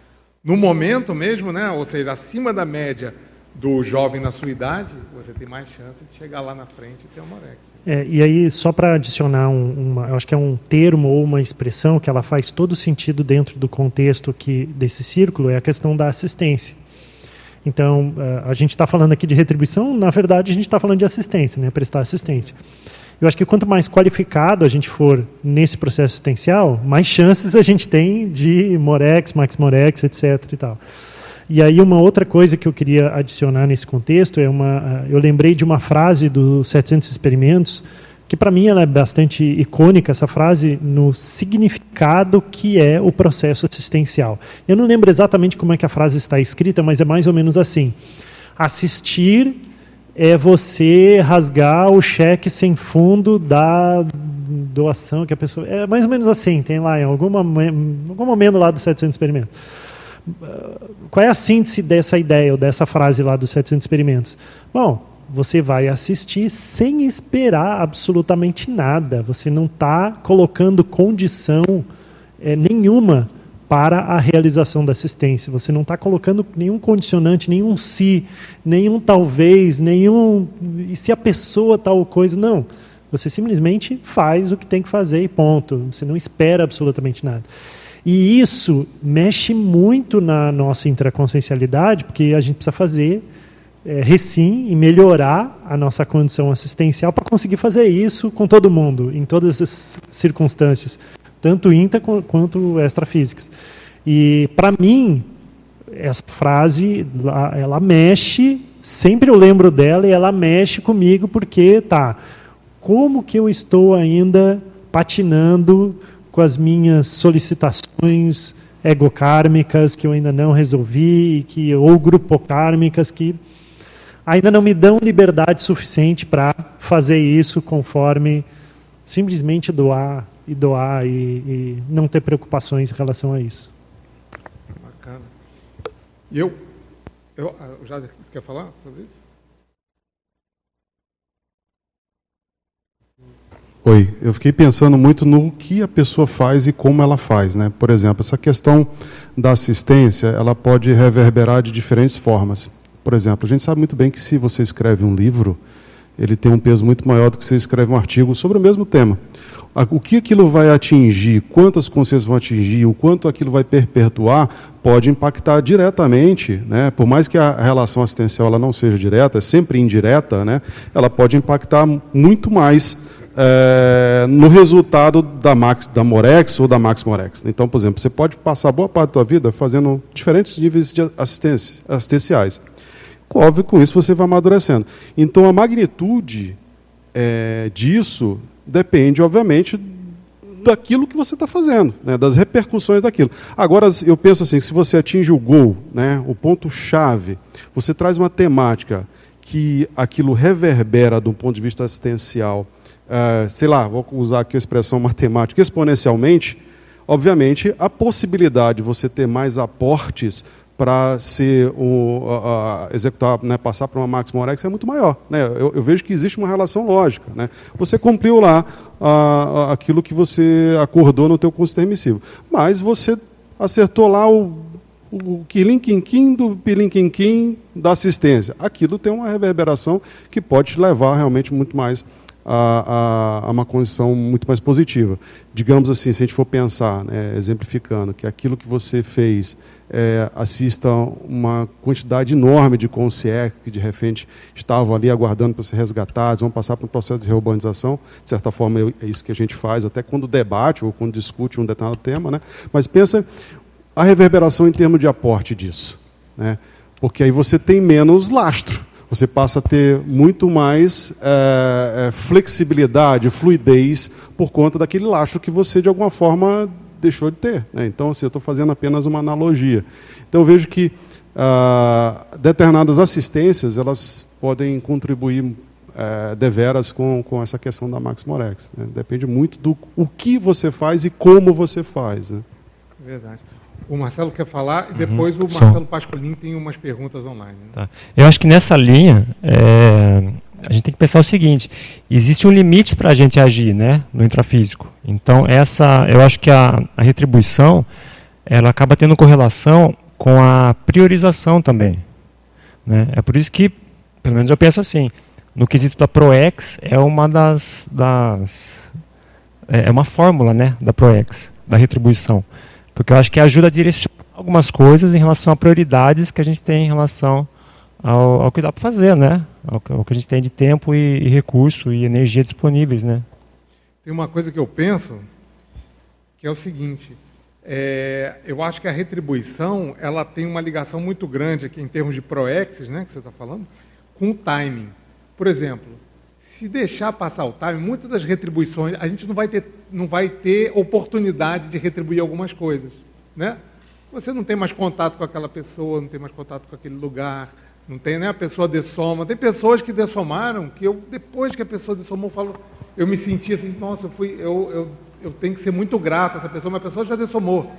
no momento mesmo, né, ou seja, acima da média do jovem na sua idade, você tem mais chance de chegar lá na frente e ter uma orexia. É, e aí, só para adicionar, um, uma, eu acho que é um termo ou uma expressão que ela faz todo sentido dentro do contexto que, desse círculo, é a questão da assistência. Então, eh, a gente está falando aqui de retribuição, na verdade, a gente está falando de assistência, né, prestar assistência. Eu acho que quanto mais qualificado a gente for nesse processo assistencial, mais chances a gente tem de Morex, Max Morex, etc. E, tal. e aí uma outra coisa que eu queria adicionar nesse contexto é uma, eh, eu lembrei de uma frase dos 700 experimentos que para mim ela é bastante icônica essa frase no significado que é o processo assistencial. Eu não lembro exatamente como é que a frase está escrita, mas é mais ou menos assim: assistir é você rasgar o cheque sem fundo da doação que a pessoa é mais ou menos assim, tem lá em alguma algum momento lá dos 700 experimentos. Qual é a síntese dessa ideia ou dessa frase lá dos 700 experimentos? Bom, você vai assistir sem esperar absolutamente nada. Você não está colocando condição é, nenhuma para a realização da assistência. Você não está colocando nenhum condicionante, nenhum se, nenhum talvez, nenhum. E se a pessoa tal coisa. Não. Você simplesmente faz o que tem que fazer e ponto. Você não espera absolutamente nada. E isso mexe muito na nossa intraconsciencialidade, porque a gente precisa fazer é, recim e melhorar a nossa condição assistencial para conseguir fazer isso com todo mundo, em todas as circunstâncias tanto intra quanto extrafísicas. E para mim essa frase ela mexe, sempre eu lembro dela e ela mexe comigo porque tá, como que eu estou ainda patinando com as minhas solicitações egocármicas que eu ainda não resolvi, que ou grupocármicas que ainda não me dão liberdade suficiente para fazer isso conforme simplesmente doar e doar e, e, não ter preocupações em relação a isso. Bacana. E eu, eu ah, já quer falar sobre isso? Oi, eu fiquei pensando muito no que a pessoa faz e como ela faz, né? Por exemplo, essa questão da assistência, ela pode reverberar de diferentes formas. Por exemplo, a gente sabe muito bem que se você escreve um livro, ele tem um peso muito maior do que se você escreve um artigo sobre o mesmo tema o que aquilo vai atingir, quantas consciências vão atingir, o quanto aquilo vai perpetuar, pode impactar diretamente, né? por mais que a relação assistencial ela não seja direta, é sempre indireta, né? ela pode impactar muito mais é, no resultado da, Max, da Morex ou da Max Morex. Então, por exemplo, você pode passar boa parte da sua vida fazendo diferentes níveis de assistência, assistenciais. Óbvio, com isso você vai amadurecendo. Então, a magnitude é, disso depende, obviamente, daquilo que você está fazendo, né, das repercussões daquilo. Agora, eu penso assim, se você atinge o gol, né, o ponto-chave, você traz uma temática que aquilo reverbera um ponto de vista assistencial, uh, sei lá, vou usar aqui a expressão matemática, exponencialmente, obviamente, a possibilidade de você ter mais aportes para ser um, uh, executar, né, passar para uma Max Morex é muito maior. Né? Eu, eu, vejo que existe uma relação lógica. Né? Você cumpriu lá uh, aquilo que você acordou no teu curso permissivo, mas você acertou lá o, o quilinquinquim do pilinquinquim da assistência. Aquilo tem uma reverberação que pode te levar realmente muito mais a, a, a, uma condição muito mais positiva. Digamos assim, se a gente for pensar, né, exemplificando, que aquilo que você fez é, assista uma quantidade enorme de concierge que de repente estavam ali aguardando para ser resgatados, vão passar por um processo de reurbanização, de certa forma é isso que a gente faz, até quando debate ou quando discute um determinado tema, né? mas pensa a reverberação em termos de aporte disso, né? porque aí você tem menos lastro, você passa a ter muito mais é, é, flexibilidade, fluidez, por conta daquele laço que você, de alguma forma, deixou de ter. Né? Então, assim, eu estou fazendo apenas uma analogia. Então, eu vejo que ah, determinadas assistências, elas podem contribuir é, deveras com, com essa questão da Max Morex. Né? Depende muito do o que você faz e como você faz. Né? Verdade. O Marcelo quer falar e uhum. depois uhum, o Marcelo Pascolin tem umas perguntas online. Né? Tá. Eu acho que nessa linha é, a gente tem que pensar o seguinte: existe um limite para a gente agir, né, no intrafísico. Então essa, eu acho que a, a retribuição ela acaba tendo correlação com a priorização também. Né? É por isso que, pelo menos eu penso assim, no quesito da ProEx é uma das, das é, é uma fórmula, né, da ProEx, da retribuição. Porque eu acho que ajuda a direcionar algumas coisas em relação a prioridades que a gente tem em relação ao, ao que dá para fazer, né? Ao, ao, que a gente tem de tempo e, e recurso e energia disponíveis, né? Tem uma coisa que eu penso que é o seguinte: é, eu acho que a retribuição ela tem uma ligação muito grande aqui em termos de proexes, né, que você está falando, com o timing. Por exemplo, se deixar passar o time, muitas das retribuições, a gente não vai ter, não vai ter oportunidade de retribuir algumas coisas. Né? Você não tem mais contato com aquela pessoa, não tem mais contato com aquele lugar, não tem, né? A pessoa dessoma. Tem pessoas que dessomaram, que eu, depois que a pessoa dessomou, falo, eu me senti assim, nossa, eu, fui, eu, eu, eu tenho que ser muito grato a essa pessoa, mas a pessoa já dessomou.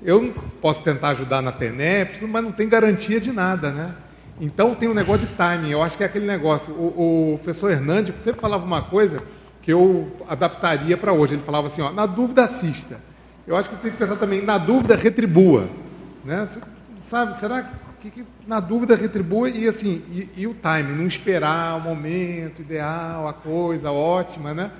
Eu posso tentar ajudar na TENEP, mas não tem garantia de nada, né? Então tem um negócio de timing, eu acho que é aquele negócio. O, o professor Hernandes sempre falava uma coisa que eu adaptaria para hoje. Ele falava assim: ó, na dúvida, assista. eu acho que tem que pensar também, na dúvida, retribua. Né? Sabe, será que, que na dúvida retribua e assim, e, e, o time, não esperar o momento ideal, a coisa ótima, né?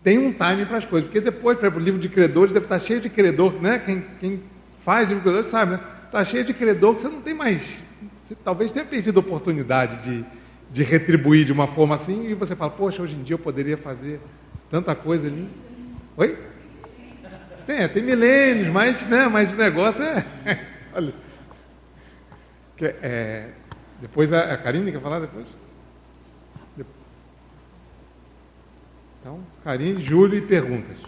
Tem um time para as coisas, porque depois, exemplo, o livro de credores deve estar cheio de credor, né? Quem, quem faz livro de credores sabe, né? Está cheio de credor que você não tem mais. Você talvez tenha perdido a oportunidade de, de retribuir de uma forma assim, e você fala, poxa, hoje em dia eu poderia fazer tanta coisa ali. Oi? Tem, tem milênios, mas, né, mas o negócio é. Olha. Que, é, depois a, a Karine quer falar depois? Então, Karine, Júlio e perguntas.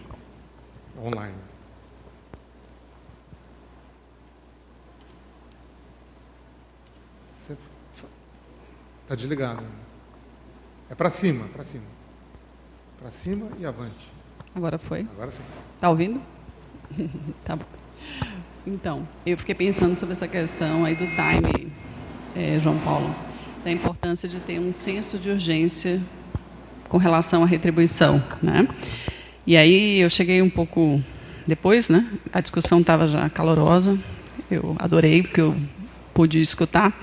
Online. Está desligado. É para cima, para cima. Para cima e avante. Agora foi? Agora sim. Está ouvindo? tá bom. Então, eu fiquei pensando sobre essa questão aí do time, é, João Paulo, da importância de ter um senso de urgência com relação à retribuição, né? E aí eu cheguei um pouco depois, né? A discussão estava já calorosa, eu adorei porque eu pude escutar.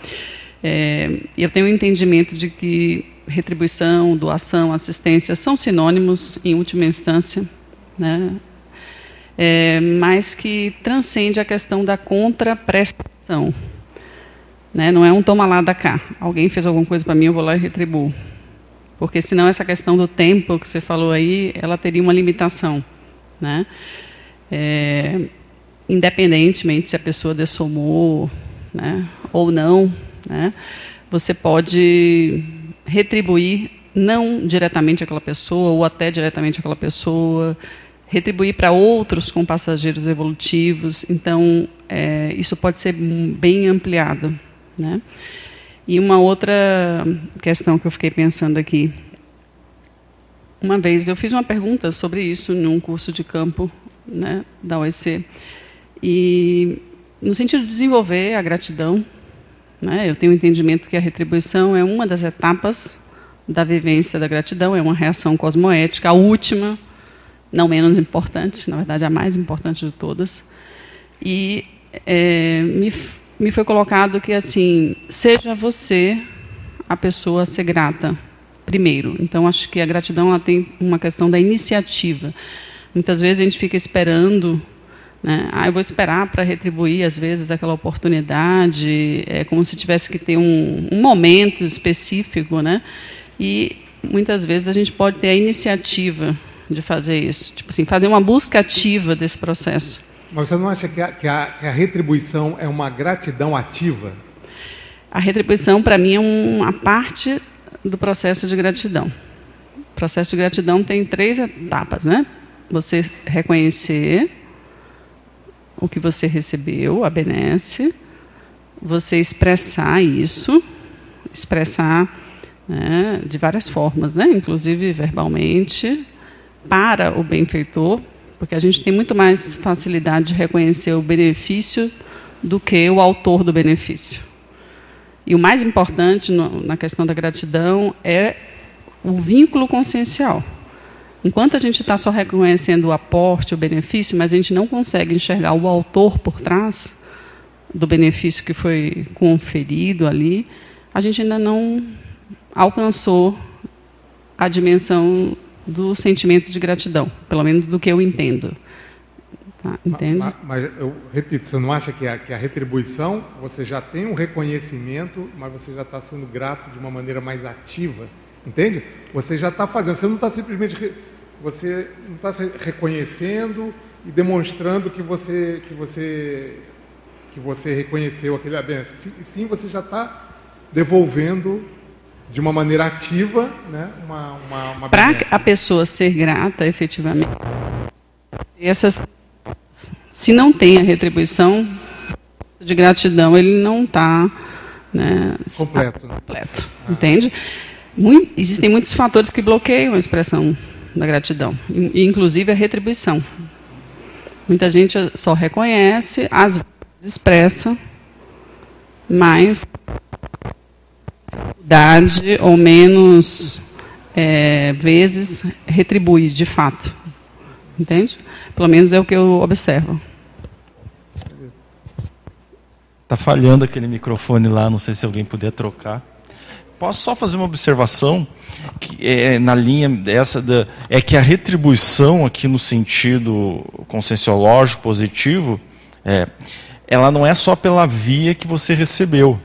É, eu tenho o um entendimento de que retribuição, doação, assistência são sinônimos em última instância, né? É, mas que transcende a questão da contraprestação. Né? Não é um toma lá da cá. Alguém fez alguma coisa para mim, eu vou lá e retribuo. Porque senão essa questão do tempo que você falou aí, ela teria uma limitação. Né? É, independentemente se a pessoa dessomou né, ou não, né, você pode retribuir não diretamente aquela pessoa ou até diretamente aquela pessoa, retribuir para outros com passageiros evolutivos. Então, é, isso pode ser bem ampliado. Né? E uma outra questão que eu fiquei pensando aqui. Uma vez eu fiz uma pergunta sobre isso num curso de campo né, da OEC. E, no sentido de desenvolver a gratidão, né, eu tenho o entendimento que a retribuição é uma das etapas da vivência da gratidão, é uma reação cosmoética, a última não menos importante, na verdade a mais importante de todas. E é, me, me foi colocado que assim, seja você a pessoa a ser grata primeiro. Então acho que a gratidão ela tem uma questão da iniciativa. Muitas vezes a gente fica esperando, né? Ah, eu vou esperar para retribuir às vezes aquela oportunidade, é como se tivesse que ter um, um momento específico, né? E muitas vezes a gente pode ter a iniciativa de fazer isso. Tipo assim, fazer uma busca ativa desse processo. Mas você não acha que a, que a, que a retribuição é uma gratidão ativa? A retribuição, para mim, é uma parte do processo de gratidão. O processo de gratidão tem três etapas, né? Você reconhecer o que você recebeu, a benesse, você expressar isso, expressar né, de várias formas, né? inclusive verbalmente, para o benfeitor, porque a gente tem muito mais facilidade de reconhecer o benefício do que o autor do benefício. E o mais importante no, na questão da gratidão é o vínculo consciencial. Enquanto a gente está só reconhecendo o aporte, o benefício, mas a gente não consegue enxergar o autor por trás do benefício que foi conferido ali, a gente ainda não alcançou a dimensão do sentimento de gratidão, pelo menos do que eu entendo. Tá, entende? Mas, mas, eu repito, você não acha que a, que a retribuição, você já tem um reconhecimento, mas você já está sendo grato de uma maneira mais ativa, entende? Você já está fazendo, você não está simplesmente, você não está reconhecendo e demonstrando que você, que você, que você reconheceu aquele benefício. Sim, você já está devolvendo de uma maneira ativa, né, uma, uma, uma Para a pessoa ser grata, efetivamente, essas, se não tem a retribuição de gratidão, ele não está né, completo. completo ah. Entende? Muito, existem muitos fatores que bloqueiam a expressão da gratidão, inclusive a retribuição. Muita gente só reconhece, às vezes expressa, mas idade ou menos é, vezes retribui, de fato. Entende? Pelo menos é o que eu observo. Tá falhando aquele microfone lá, não sei se alguém puder trocar. Posso só fazer uma observação que é na linha dessa da, é que a retribuição aqui no sentido conscienciológico positivo, é, ela não é só pela via que você recebeu.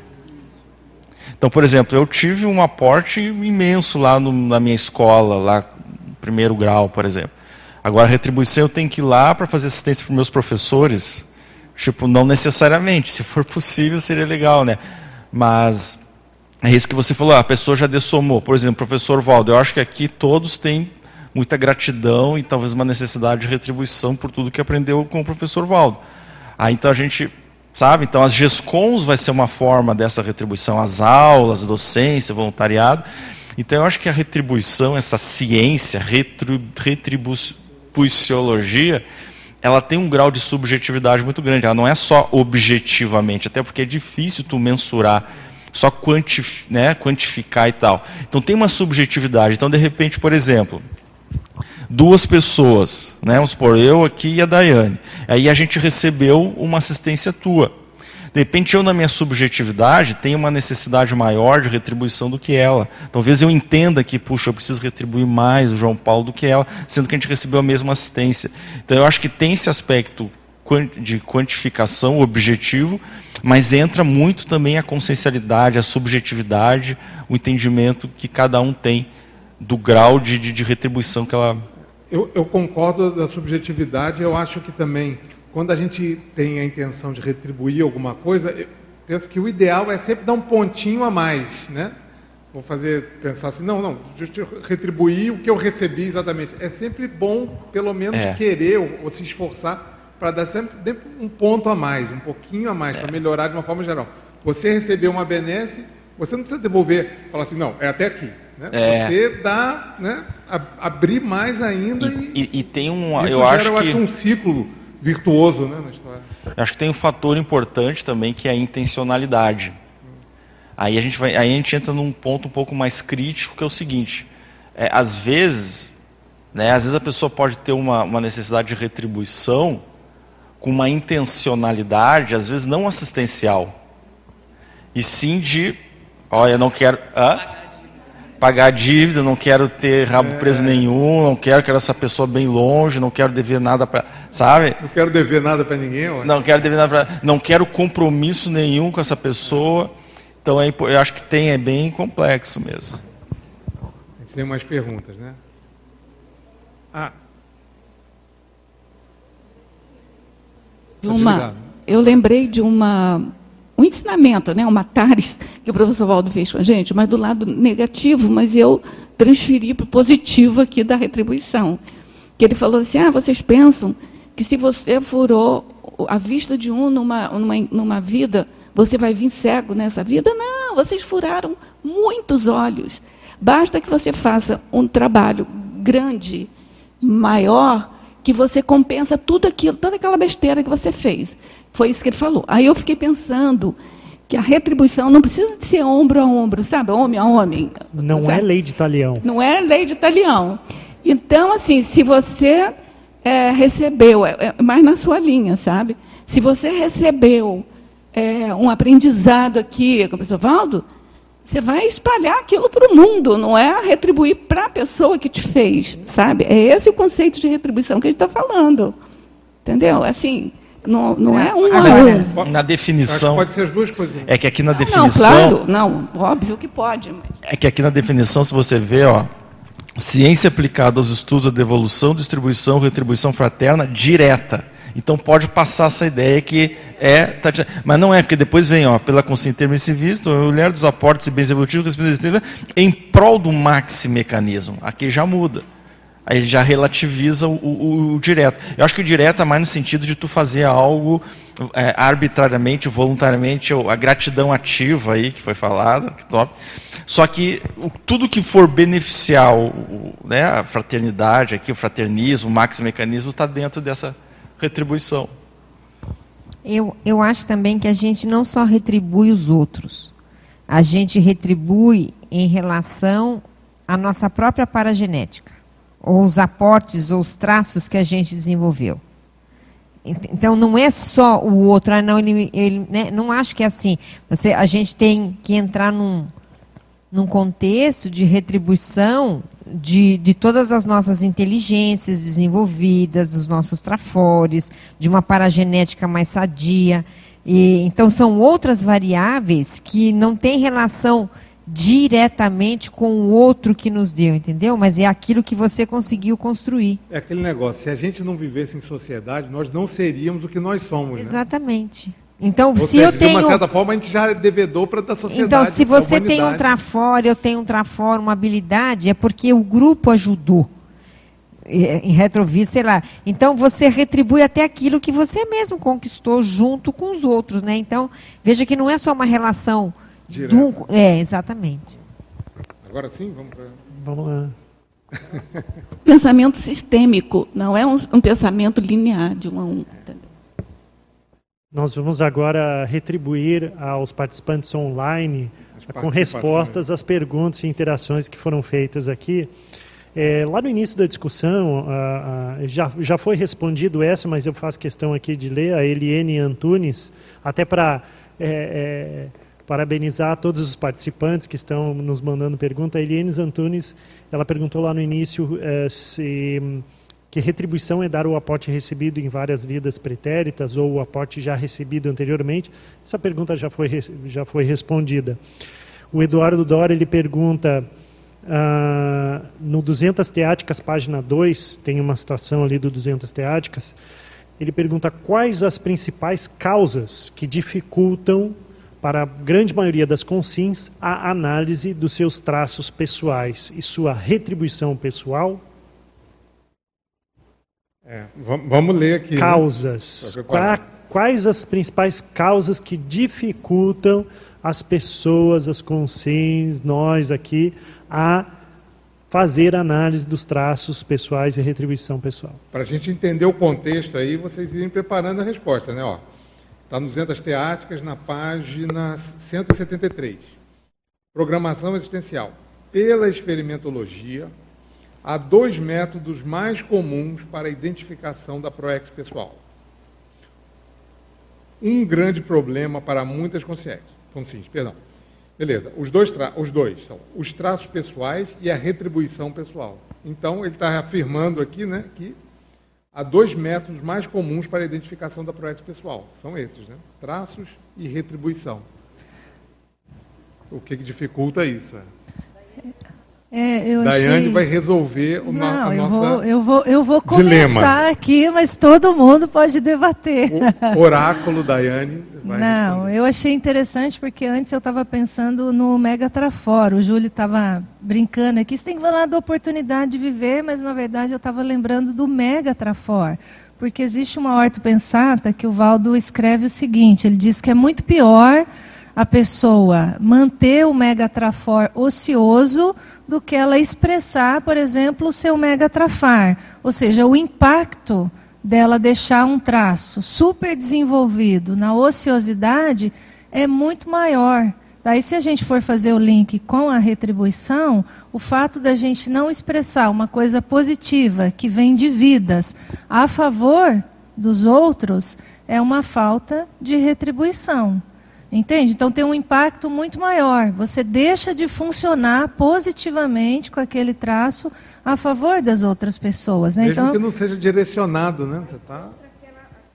Então, por exemplo, eu tive um aporte imenso lá no, na minha escola, lá primeiro grau, por exemplo. Agora, retribuição eu tenho que ir lá para fazer assistência para meus professores. Tipo, não necessariamente. Se for possível, seria legal, né? Mas é isso que você falou, a pessoa já dessomou. Por exemplo, professor Valdo, eu acho que aqui todos têm muita gratidão e talvez uma necessidade de retribuição por tudo que aprendeu com o professor Valdo. Aí então a gente, sabe? Então as GESCONs vai ser uma forma dessa retribuição, as aulas, docência, voluntariado. Então eu acho que a retribuição, essa ciência, retribuciologia, ela tem um grau de subjetividade muito grande. Ela não é só objetivamente, até porque é difícil tu mensurar só né, quantificar e tal. Então tem uma subjetividade. Então, de repente, por exemplo, duas pessoas, né, vamos supor, eu aqui e a Daiane. Aí a gente recebeu uma assistência tua. De repente, eu, na minha subjetividade, tenho uma necessidade maior de retribuição do que ela. Talvez eu entenda que, puxa, eu preciso retribuir mais o João Paulo do que ela, sendo que a gente recebeu a mesma assistência. Então, eu acho que tem esse aspecto de quantificação objetivo, mas entra muito também a consciencialidade, a subjetividade, o entendimento que cada um tem do grau de, de, de retribuição que ela. Eu, eu, concordo da subjetividade. Eu acho que também, quando a gente tem a intenção de retribuir alguma coisa, eu penso que o ideal é sempre dar um pontinho a mais, né? Vou fazer pensar assim, não, não, retribuir o que eu recebi exatamente. É sempre bom, pelo menos, é. querer ou, ou se esforçar para dar sempre um ponto a mais, um pouquinho a mais, é. para melhorar de uma forma geral. Você recebeu uma benesse, você não precisa devolver, falar assim, não, é até aqui. Né? É. Você dá, né, abrir mais ainda e, e, e tem um, eu gera, acho que um ciclo virtuoso, né, na história. Eu acho que tem um fator importante também que é a intencionalidade. Aí a gente vai, aí a gente entra num ponto um pouco mais crítico que é o seguinte: é, às vezes, né, às vezes a pessoa pode ter uma, uma necessidade de retribuição com uma intencionalidade, às vezes não assistencial, e sim de, olha, não quero hã? Pagar dívida, não quero ter rabo preso nenhum, não quero que essa pessoa bem longe, não quero dever nada para, sabe? Não quero dever nada para ninguém. Ó. Não quero dever nada para, não quero compromisso nenhum com essa pessoa. Então é, eu acho que tem é bem complexo mesmo. Tem mais perguntas, né? Ah, uma, eu lembrei de uma, um ensinamento, né, uma TARES que o professor Valdo fez com a gente, mas do lado negativo, mas eu transferi para o positivo aqui da retribuição. Que ele falou assim, ah, vocês pensam que se você furou a vista de um numa, numa, numa vida, você vai vir cego nessa vida? Não, vocês furaram muitos olhos. Basta que você faça um trabalho grande, maior, que você compensa tudo aquilo, toda aquela besteira que você fez. Foi isso que ele falou. Aí eu fiquei pensando que a retribuição não precisa de ser ombro a ombro, sabe? Homem a homem. Não sabe? é lei de talião. Não é lei de talião. Então, assim, se você é, recebeu, é, é, mais na sua linha, sabe? Se você recebeu é, um aprendizado aqui, como o professor Valdo, você vai espalhar aquilo para o mundo, não é retribuir para a pessoa que te fez, sabe? É esse o conceito de retribuição que a gente está falando. Entendeu? Assim, não, não é um Agora, um. Na definição. Pode ser as duas coisas. É que aqui na definição. Não, claro, não, óbvio que pode. Mas... É que aqui na definição, se você vê, ó, ciência aplicada aos estudos da devolução, distribuição, retribuição fraterna direta. Então pode passar essa ideia que é. Tá, mas não é, porque depois vem, ó, pela consciência intermissivista, o olhar dos aportes e bens evolutivos em prol do maxi-mecanismo. Aqui já muda. Aí já relativiza o, o, o, direto. Eu acho que o direto é mais no sentido de tu fazer algo é, arbitrariamente, voluntariamente, a gratidão ativa aí, que foi falado, que top. Só que o, tudo que for beneficiar né, a fraternidade, aqui, o fraternismo, o maxi-mecanismo, está dentro dessa retribuição. Eu, eu acho também que a gente não só retribui os outros, a gente retribui em relação à nossa própria paragenética. ou os aportes ou os traços que a gente desenvolveu. Então não é só o outro, ah, não, ele, ele né, não acho que é assim. Você, a gente tem que entrar num, num contexto de retribuição de, de todas as nossas inteligências desenvolvidas, dos nossos trafores, de uma paragenética mais sadia. E, então são outras variáveis que não têm relação diretamente com o outro que nos deu, entendeu? Mas é aquilo que você conseguiu construir. É aquele negócio, se a gente não vivesse em sociedade, nós não seríamos o que nós somos. Né? Exatamente. Né? Então, Ou se seja, eu tenho. De uma certa forma, a gente já é devedor para a sociedade. Então, se você tem um trafora, eu tenho um trafora, uma habilidade, é porque o grupo ajudou. Em retrovisão, sei lá. Então, você retribui até aquilo que você mesmo conquistou junto com os outros, né? Então, veja que não é só uma relação do, é, exatamente. Agora sim, vamos para. Vamos lá. pensamento sistêmico, não é um, um, pensamento linear de um a um. Nós vamos agora retribuir aos participantes online com respostas às perguntas e interações que foram feitas aqui. É, lá no início da discussão, já, já foi respondido essa, mas eu faço questão aqui de ler, a Eliane Antunes, até para é, é, parabenizar todos os participantes que estão nos mandando pergunta. A Eliane Antunes, ela perguntou lá no início é, se que retribuição é dar o aporte recebido em várias vidas pretéritas ou o aporte já recebido anteriormente. Essa pergunta já foi, já foi respondida. O Eduardo Dora, ele pergunta, ah, no 200 Teáticas, página 2, tem uma situação ali do 200 Teáticas, ele pergunta quais as principais causas que dificultam para a grande maioria das consins, a análise dos seus traços pessoais e sua retribuição pessoal? É, vamos ler aqui. Né? Causas. Né? Quais as principais causas que dificultam as pessoas, as consins, nós aqui, a fazer análise dos traços pessoais e retribuição pessoal? Para a gente entender o contexto aí, vocês irem preparando a resposta, né? Está nos Vendas Teáticas, na página 173. Programação existencial. Pela experimentologia, há dois métodos mais comuns para a identificação da proex pessoal. Um grande problema para muitas consciências. Consciências, perdão. Beleza, os dois, os dois são os traços pessoais e a retribuição pessoal. Então, ele está afirmando aqui né, que há dois métodos mais comuns para a identificação da projeto pessoal. São esses, né? traços e retribuição. O que, que dificulta isso? É, eu Daiane achei... vai resolver o Não, eu vou, eu vou, eu vou começar dilema. aqui, mas todo mundo pode debater. O oráculo Daiane vai Não, responder. eu achei interessante porque antes eu estava pensando no Mega Trafora. O Júlio estava brincando aqui. Você tem que falar da oportunidade de viver, mas na verdade eu estava lembrando do Mega Trafor. Porque existe uma horta pensata que o Valdo escreve o seguinte: ele diz que é muito pior a pessoa manter o megatrafor ocioso do que ela expressar, por exemplo, o seu megatrafar. Ou seja, o impacto dela deixar um traço super desenvolvido na ociosidade é muito maior. Daí, se a gente for fazer o link com a retribuição, o fato da gente não expressar uma coisa positiva que vem de vidas a favor dos outros é uma falta de retribuição. Entende? Então tem um impacto muito maior. Você deixa de funcionar positivamente com aquele traço a favor das outras pessoas. Né? Mesmo então, que não seja direcionado, né? Você está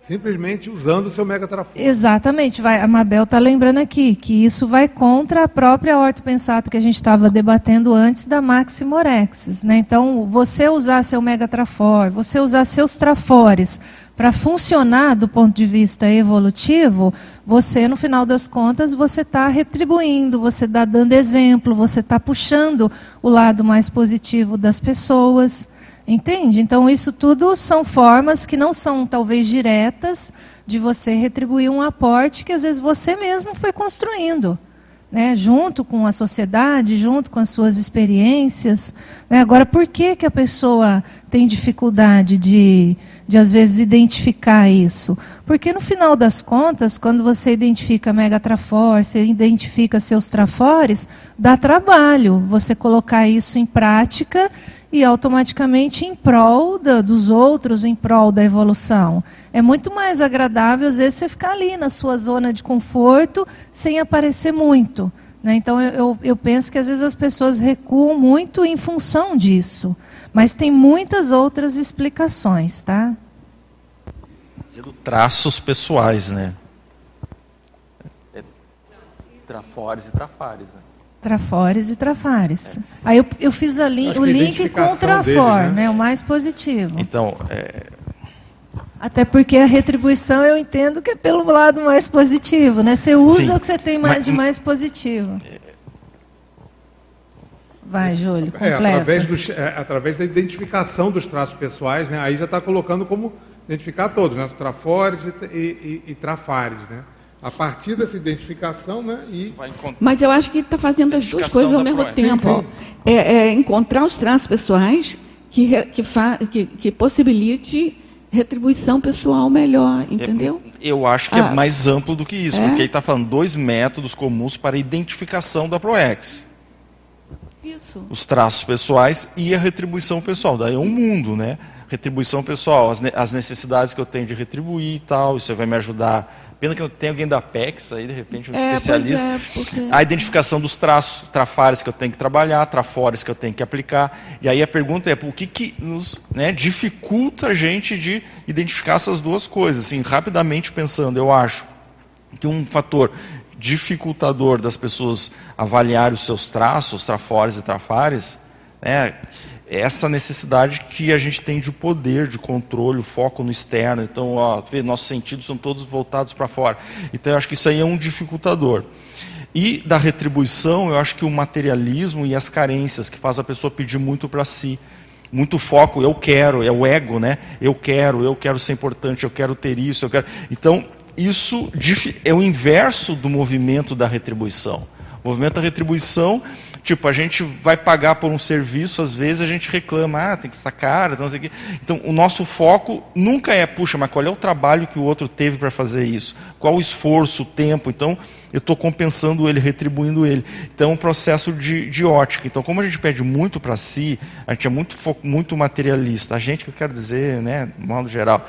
simplesmente usando o seu megatrafone. Exatamente. Vai, a Mabel está lembrando aqui que isso vai contra a própria ortopensata que a gente estava debatendo antes da Maximorexis. Né? Então, você usar seu megatrafor, você usar seus trafores para funcionar do ponto de vista evolutivo, você, no final das contas, você está retribuindo, você está dando exemplo, você está puxando o lado mais positivo das pessoas. Entende? Então, isso tudo são formas que não são, talvez, diretas de você retribuir um aporte que, às vezes, você mesmo foi construindo. Né, junto com a sociedade, junto com as suas experiências. Né? Agora, por que, que a pessoa tem dificuldade de, de, às vezes, identificar isso? Porque, no final das contas, quando você identifica mega trafor, você identifica seus trafores, dá trabalho você colocar isso em prática e automaticamente em prol da, dos outros, em prol da evolução. É muito mais agradável, às vezes, você ficar ali na sua zona de conforto, sem aparecer muito. Né? Então, eu, eu penso que às vezes as pessoas recuam muito em função disso. Mas tem muitas outras explicações, tá? Traços pessoais, né? É, trafores e trafares, né? Trafores e trafares. É. Aí eu, eu fiz ali o link com o trafor, dele, né? né? O mais positivo. Então, é... Até porque a retribuição eu entendo que é pelo lado mais positivo, né? Você usa Sim. o que você tem mais Mas, de mais positivo. Vai, Júlio, completa. É, através, do, é, através da identificação dos traços pessoais, né? Aí já está colocando como identificar todos, né? Os trafores e, e, e, trafares, né? A partir dessa identificação, né? E... Mas eu acho que está fazendo as duas coisas ao mesmo tempo. Sim, sim. É, é, encontrar os traços pessoais que, que, fa, que, que possibilite retribuição pessoal melhor, é, entendeu? Eu acho que é ah, é mais amplo do que isso, é? porque ele está falando dois métodos comuns para a identificação da ProEx. Isso. Os traços pessoais e a retribuição pessoal. Daí é um mundo, né? retribuição pessoal, as, as necessidades que eu tenho de retribuir e tal, isso vai me ajudar. Pena que não tem alguém da PEX aí, de repente, um é, especialista. É, porque... A identificação dos traços, trafares que eu tenho que trabalhar, trafores que eu tenho que aplicar. E aí a pergunta é, o que, que nos né, dificulta a gente de identificar essas duas coisas? Assim, rapidamente pensando, eu acho que um fator dificultador das pessoas avaliarem os seus traços, trafores e trafares, né, essa necessidade que a gente tem de poder, de controle, foco no externo. Então, ó, vê, nossos sentidos são todos voltados para fora. Então, eu acho que isso aí é um dificultador. E da retribuição, eu acho que o materialismo e as carências, que faz a pessoa pedir muito para si. Muito foco, eu quero, é o ego, né? Eu quero, eu quero ser importante, eu quero ter isso, eu quero. Então, isso é o inverso do movimento da retribuição. O movimento da retribuição Tipo, a gente vai pagar por um serviço, às vezes a gente reclama, ah, tem que estar caro, não sei o quê. Então, o nosso foco nunca é, puxa, mas qual é o trabalho que o outro teve para fazer isso? Qual o esforço, o tempo? Então, eu estou compensando ele, retribuindo ele. Então, é um processo de, de ótica. Então, como a gente pede muito para si, a gente é muito, muito materialista. A gente, que eu quero dizer, né, de modo geral.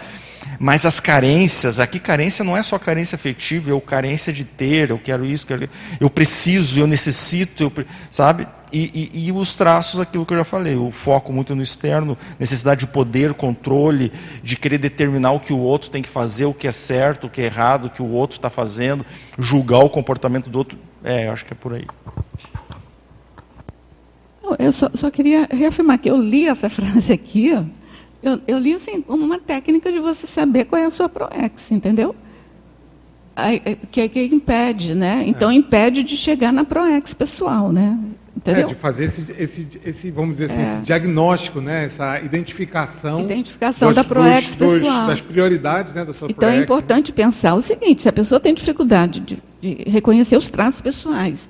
Mas as carências, aqui carência não é só carência afetiva, é carência de ter, eu quero isso, eu, quero, eu preciso, eu necessito, eu, sabe? E, e, e, os traços, aquilo que eu já falei, o foco muito no externo, necessidade de poder, controle, de querer determinar o que o outro tem que fazer, o que é certo, o que é errado, o que o outro está fazendo, julgar o comportamento do outro. É, acho que é por aí. Eu só, só queria reafirmar que eu li essa frase aqui, ó, eu, eu li assim como uma técnica de você saber qual é a sua ProEx, entendeu? É, que é que impede, né? Então é. impede de chegar na ProEx pessoal, né? Entendeu? É, de fazer esse, esse, esse vamos dizer assim, é. esse diagnóstico, né? essa identificação. Identificação dos, da ProEx dos, pessoal. das prioridades né, da sua Então ProEx, é importante né? pensar o seguinte: se a pessoa tem dificuldade de, de reconhecer os traços pessoais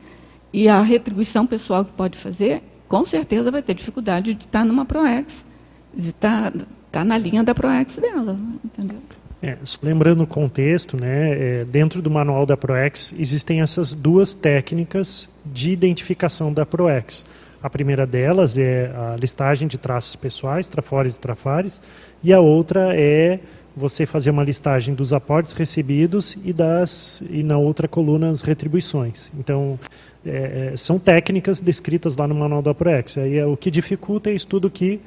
e a retribuição pessoal que pode fazer, com certeza vai ter dificuldade de estar numa ProEx está tá na linha da ProEx dela, entendeu? É, lembrando o contexto, né, é, dentro do manual da ProEx existem essas duas técnicas de identificação da ProEx. A primeira delas é a listagem de traços pessoais, trafores e trafares, e a outra é você fazer uma listagem dos aportes recebidos e das e na outra coluna as retribuições. Então é, é são técnicas descritas lá no manual da ProEx. Aí é, o que dificulta é o estudo que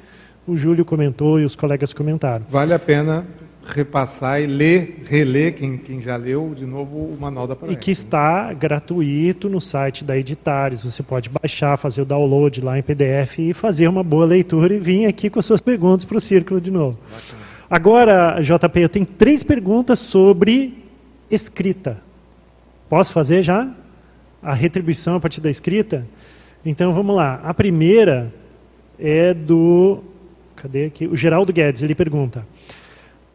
o Júlio comentou e os colegas comentaram. Vale a pena repassar e ler, reler, quem, quem já leu, de novo o manual da palestra. E que está gratuito no site da Editares. Você pode baixar, fazer o download lá em PDF e fazer uma boa leitura e vir aqui com as suas perguntas para o círculo de novo. Bacana. Agora, JP, eu tenho três perguntas sobre escrita. Posso fazer já? A retribuição a partir da escrita? Então vamos lá. A primeira é do Cadê aqui? O Geraldo Guedes, ele pergunta.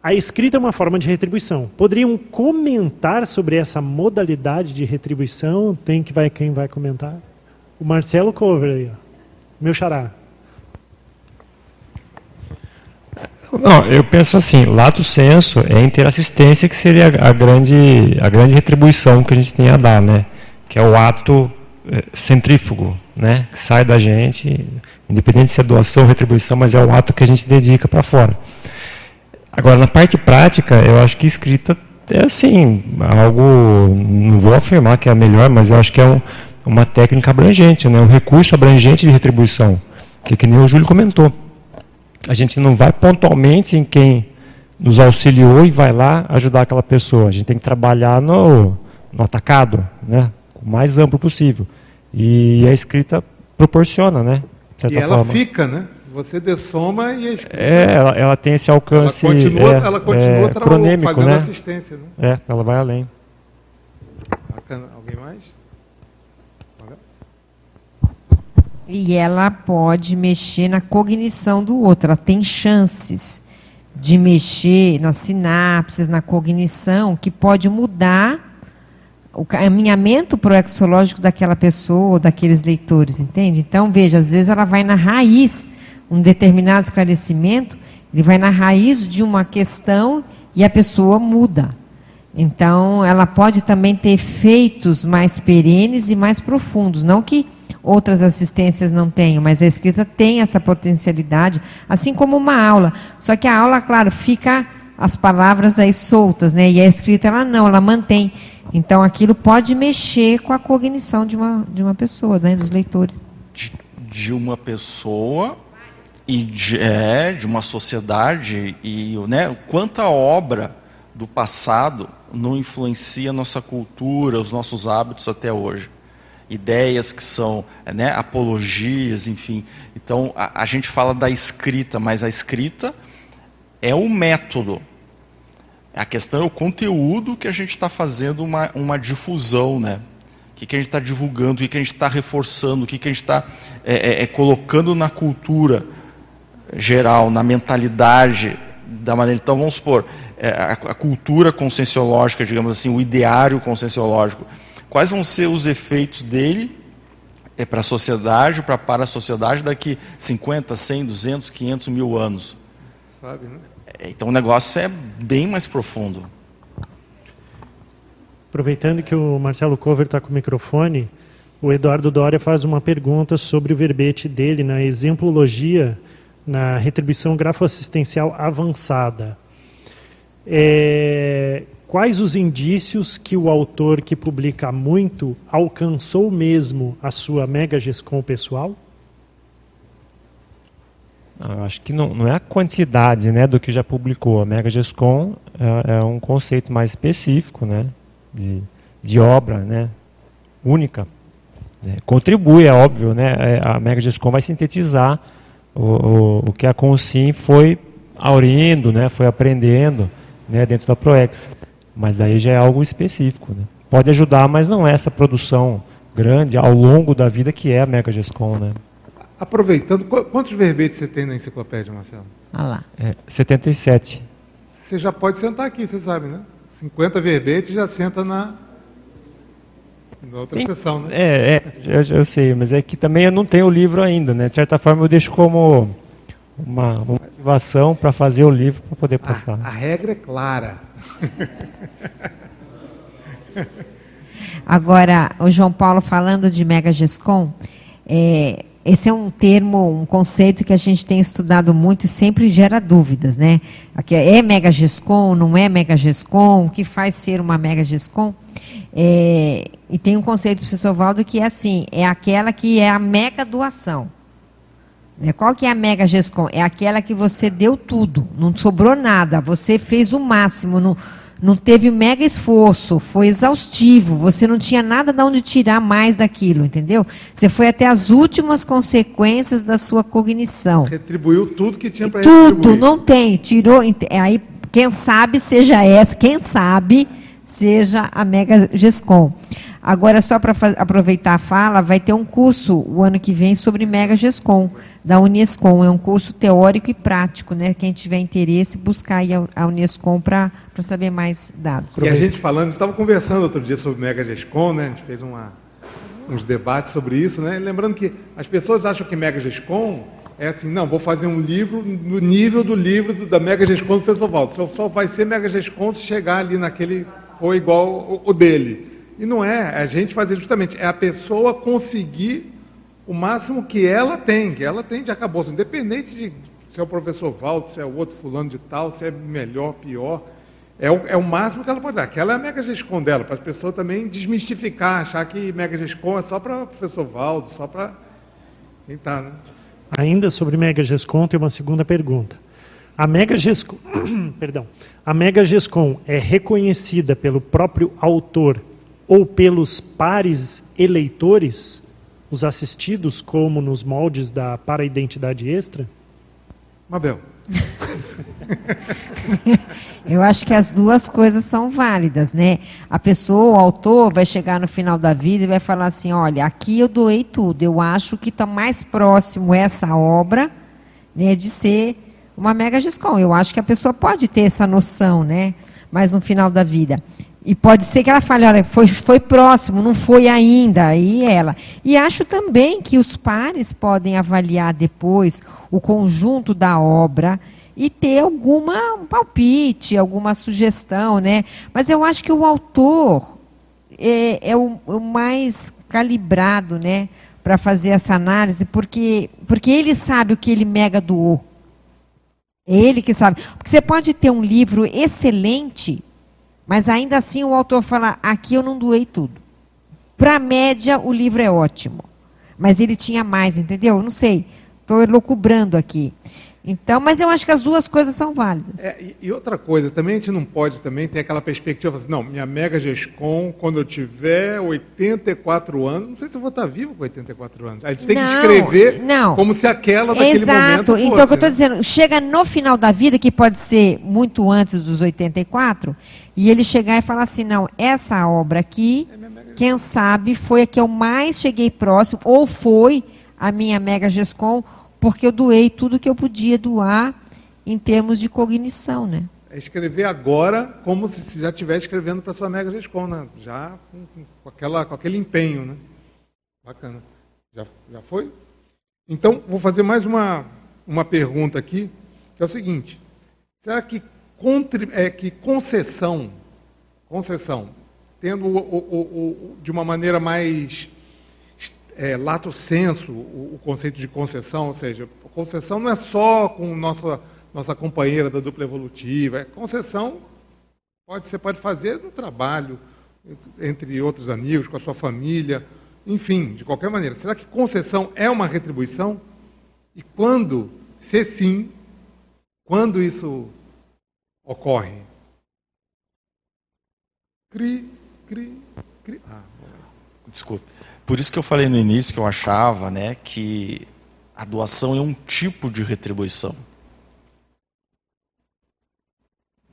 A escrita é uma forma de retribuição. Poderiam comentar sobre essa modalidade de retribuição? Tem que vai quem vai comentar? O Marcelo Cover aí, meu xará. Não, eu penso assim, lato senso é interassistência que seria a grande, a grande retribuição que a gente tem a dar, né? Que é o ato é, centrífugo, né, sai da gente, independente se é doação ou retribuição, mas é o ato que a gente dedica para fora. Agora, na parte prática, eu acho que escrita é assim, algo, não vou afirmar que é a melhor, mas eu acho que é um, uma técnica abrangente, né, um recurso abrangente de retribuição, que, que nem o Júlio comentou. A gente não vai pontualmente em quem nos auxiliou e vai lá ajudar aquela pessoa. A gente tem que trabalhar no, no atacado, né, o mais amplo possível. E a escrita proporciona, né? e ela forma. fica, né? Você dessoma e a escrita. É, ela, ela tem esse alcance. Ela continua, é, ela continua é, cronêmico, fazendo né? assistência. Né? É, ela vai além. Bacana. Alguém mais? E ela pode mexer na cognição do outro, ela tem chances de mexer nas sinapses, na cognição, que pode mudar o caminhamento proexológico daquela pessoa, daqueles leitores, entende? Então, veja, às vezes ela vai na raiz, um determinado esclarecimento, ele vai na raiz de uma questão e a pessoa muda. Então, ela pode também ter efeitos mais perenes e mais profundos, não que outras assistências não tenham, mas a escrita tem essa potencialidade, assim como uma aula. Só que a aula, claro, fica as palavras aí soltas, né? E a escrita ela não, ela mantém. Então aquilo pode mexer com a cognição de uma, de uma pessoa, né, dos leitores. De, de uma pessoa e de, é, de uma sociedade e né, quanta obra do passado não influencia a nossa cultura, os nossos hábitos até hoje. Ideias que são né, apologias, enfim. Então a, a gente fala da escrita, mas a escrita é o método a questão é o conteúdo que a gente está fazendo uma, uma difusão, né? O que, que a gente está divulgando, o que, que a gente está reforçando, o que, que a gente está é, é, é, colocando na cultura geral, na mentalidade da maneira. Então, vamos supor, é, a, a, cultura conscienciológica, digamos assim, o ideário conscienciológico. Quais vão ser os efeitos dele é, para a sociedade, para, para a sociedade daqui 50, 100, 200, 500 mil anos? Sabe, né? Então o negócio é bem mais profundo. Aproveitando que o Marcelo Cover está com o microfone, o Eduardo Doria faz uma pergunta sobre o verbete dele na exemplologia na retribuição grafoassistencial avançada. É, quais os indícios que o autor que publica muito alcançou mesmo a sua mega GESCOM pessoal? Acho que não, não é a quantidade né, do que já publicou. A Mega GESCOM é, é um conceito mais específico né, de, de obra né, única. É, contribui, é óbvio, né, é, a Mega GESCOM vai sintetizar o, o, o que a Consim foi aurindo, né, foi aprendendo né, dentro da ProEx. Mas daí já é algo específico. Né. Pode ajudar, mas não é essa produção grande ao longo da vida que é a Mega GESCOM. Né. Aproveitando, quantos verbetes você tem na enciclopédia, Marcelo? Ah lá. É, 77. Você já pode sentar aqui, você sabe, né? 50 verbetes já senta na, na outra Tem, sessão, né? É, é eu, eu, sei, mas é que também eu não tenho o livro ainda, né? De certa forma eu deixo como uma, uma motivação para fazer o livro para poder passar. A, a regra é clara. Agora, o João Paulo falando de Mega Gescom, é, esse é um termo, um conceito que a gente tem estudado muito e sempre gera dúvidas, né? É mega GESCOM, não é mega GESCOM? O que faz ser uma mega GESCOM? É, e tem um conceito, professor Valdo, que é assim, é aquela que é a mega doação. Né? Qual que é a mega GESCOM? É aquela que você deu tudo, não sobrou nada, você fez o máximo, não não teve mega esforço, foi exaustivo, você não tinha nada de onde tirar mais daquilo, entendeu? Você foi até as últimas consequências da sua cognição. Retribuiu tudo que tinha para Tudo, não tem, tirou, aí quem sabe seja essa, quem sabe seja a Mega Gescom. Agora, só para aproveitar a fala, vai ter um curso o ano que vem sobre Mega Gescom, da Unescom. É um curso teórico e prático, né? Quem tiver interesse, buscar aí a Unescom para saber mais dados. E a gente falando, estava conversando outro dia sobre Mega Gescom, né? A gente fez uma, uns debates sobre isso, né? Lembrando que as pessoas acham que Mega Gescom é assim, não, vou fazer um livro no nível do livro do, da Mega Gescom do professor Valdo. Só, vai ser Mega Gescom se chegar ali naquele, ou igual o dele. E não é, é a gente fazer justamente, é a pessoa conseguir o máximo que ela tem, que ela tem de acabouço, independente de se é o professor Valdo, se é o outro fulano de tal, se é melhor, pior. É o, é o máximo que ela pode dar. Aquela é a Mega Gescom dela, para as pessoas também desmistificar, achar que Mega Gescom é só para o professor Valdo, só para quem está, né? Ainda sobre Mega Gescom, tem uma segunda pergunta. A Mega Gescom, perdão, a Mega Gescom é reconhecida pelo próprio autor ou pelos pares eleitores, os assistidos, como nos moldes da para-identidade extra? Mabel. Eu acho que as duas coisas são válidas, né? A pessoa, o autor, vai chegar no final da vida e vai falar assim: olha, aqui eu doei tudo. Eu acho que está mais próximo essa obra né, de ser uma mega GESCOM. Eu acho que a pessoa pode ter essa noção, né? Mais no final da vida. E pode ser que ela fale, olha, foi, foi próximo, não foi ainda, aí ela. E acho também que os pares podem avaliar depois o conjunto da obra e ter alguma palpite, alguma sugestão, né? Mas eu acho que o autor é, é o, o, mais calibrado, né, para fazer essa análise, porque porque ele sabe o que ele mega doou. É ele que sabe. Porque você pode ter um livro excelente mas ainda assim o autor fala: aqui eu não doei tudo. Para a média, o livro é ótimo. Mas ele tinha mais, entendeu? Não sei. Estou elocubrando aqui. Então, mas eu acho que as duas coisas são válidas. É, e, outra coisa, também a gente não pode também ter aquela perspectiva assim, não, minha mega GESCOM, quando eu tiver 84 anos, não sei se eu vou estar vivo com 84 anos. A gente tem não, que escrever não. como se aquela daquele Exato. momento fosse. Então, o que eu estou dizendo, chega no final da vida, que pode ser muito antes dos 84, e ele chegar e falar assim, não, essa obra aqui, quem sabe foi a que eu mais cheguei próximo, ou foi a minha mega GESCOM, porque eu doei tudo que eu podia doar em termos de cognição, né? É escrever agora como se já estivesse escrevendo para sua mega gescom, né? Já com, com, aquela, com aquele empenho, né? Bacana. Já, já foi? Então, vou fazer mais uma, uma pergunta aqui, que é o seguinte. Será que, é, que concessão, concessão, tendo o, o, o, de uma maneira mais é, lato senso o, conceito de concessão, ou seja, concessão não é só com nossa, nossa companheira da dupla evolutiva, é concessão pode, você pode fazer no trabalho, entre outros amigos, com a sua família, enfim, de qualquer maneira. Será que concessão é uma retribuição? E quando, se sim, quando isso ocorre? Cri, cri, cri. Ah, Desculpe. Por isso que eu falei no início que eu achava né, que a doação é um tipo de retribuição.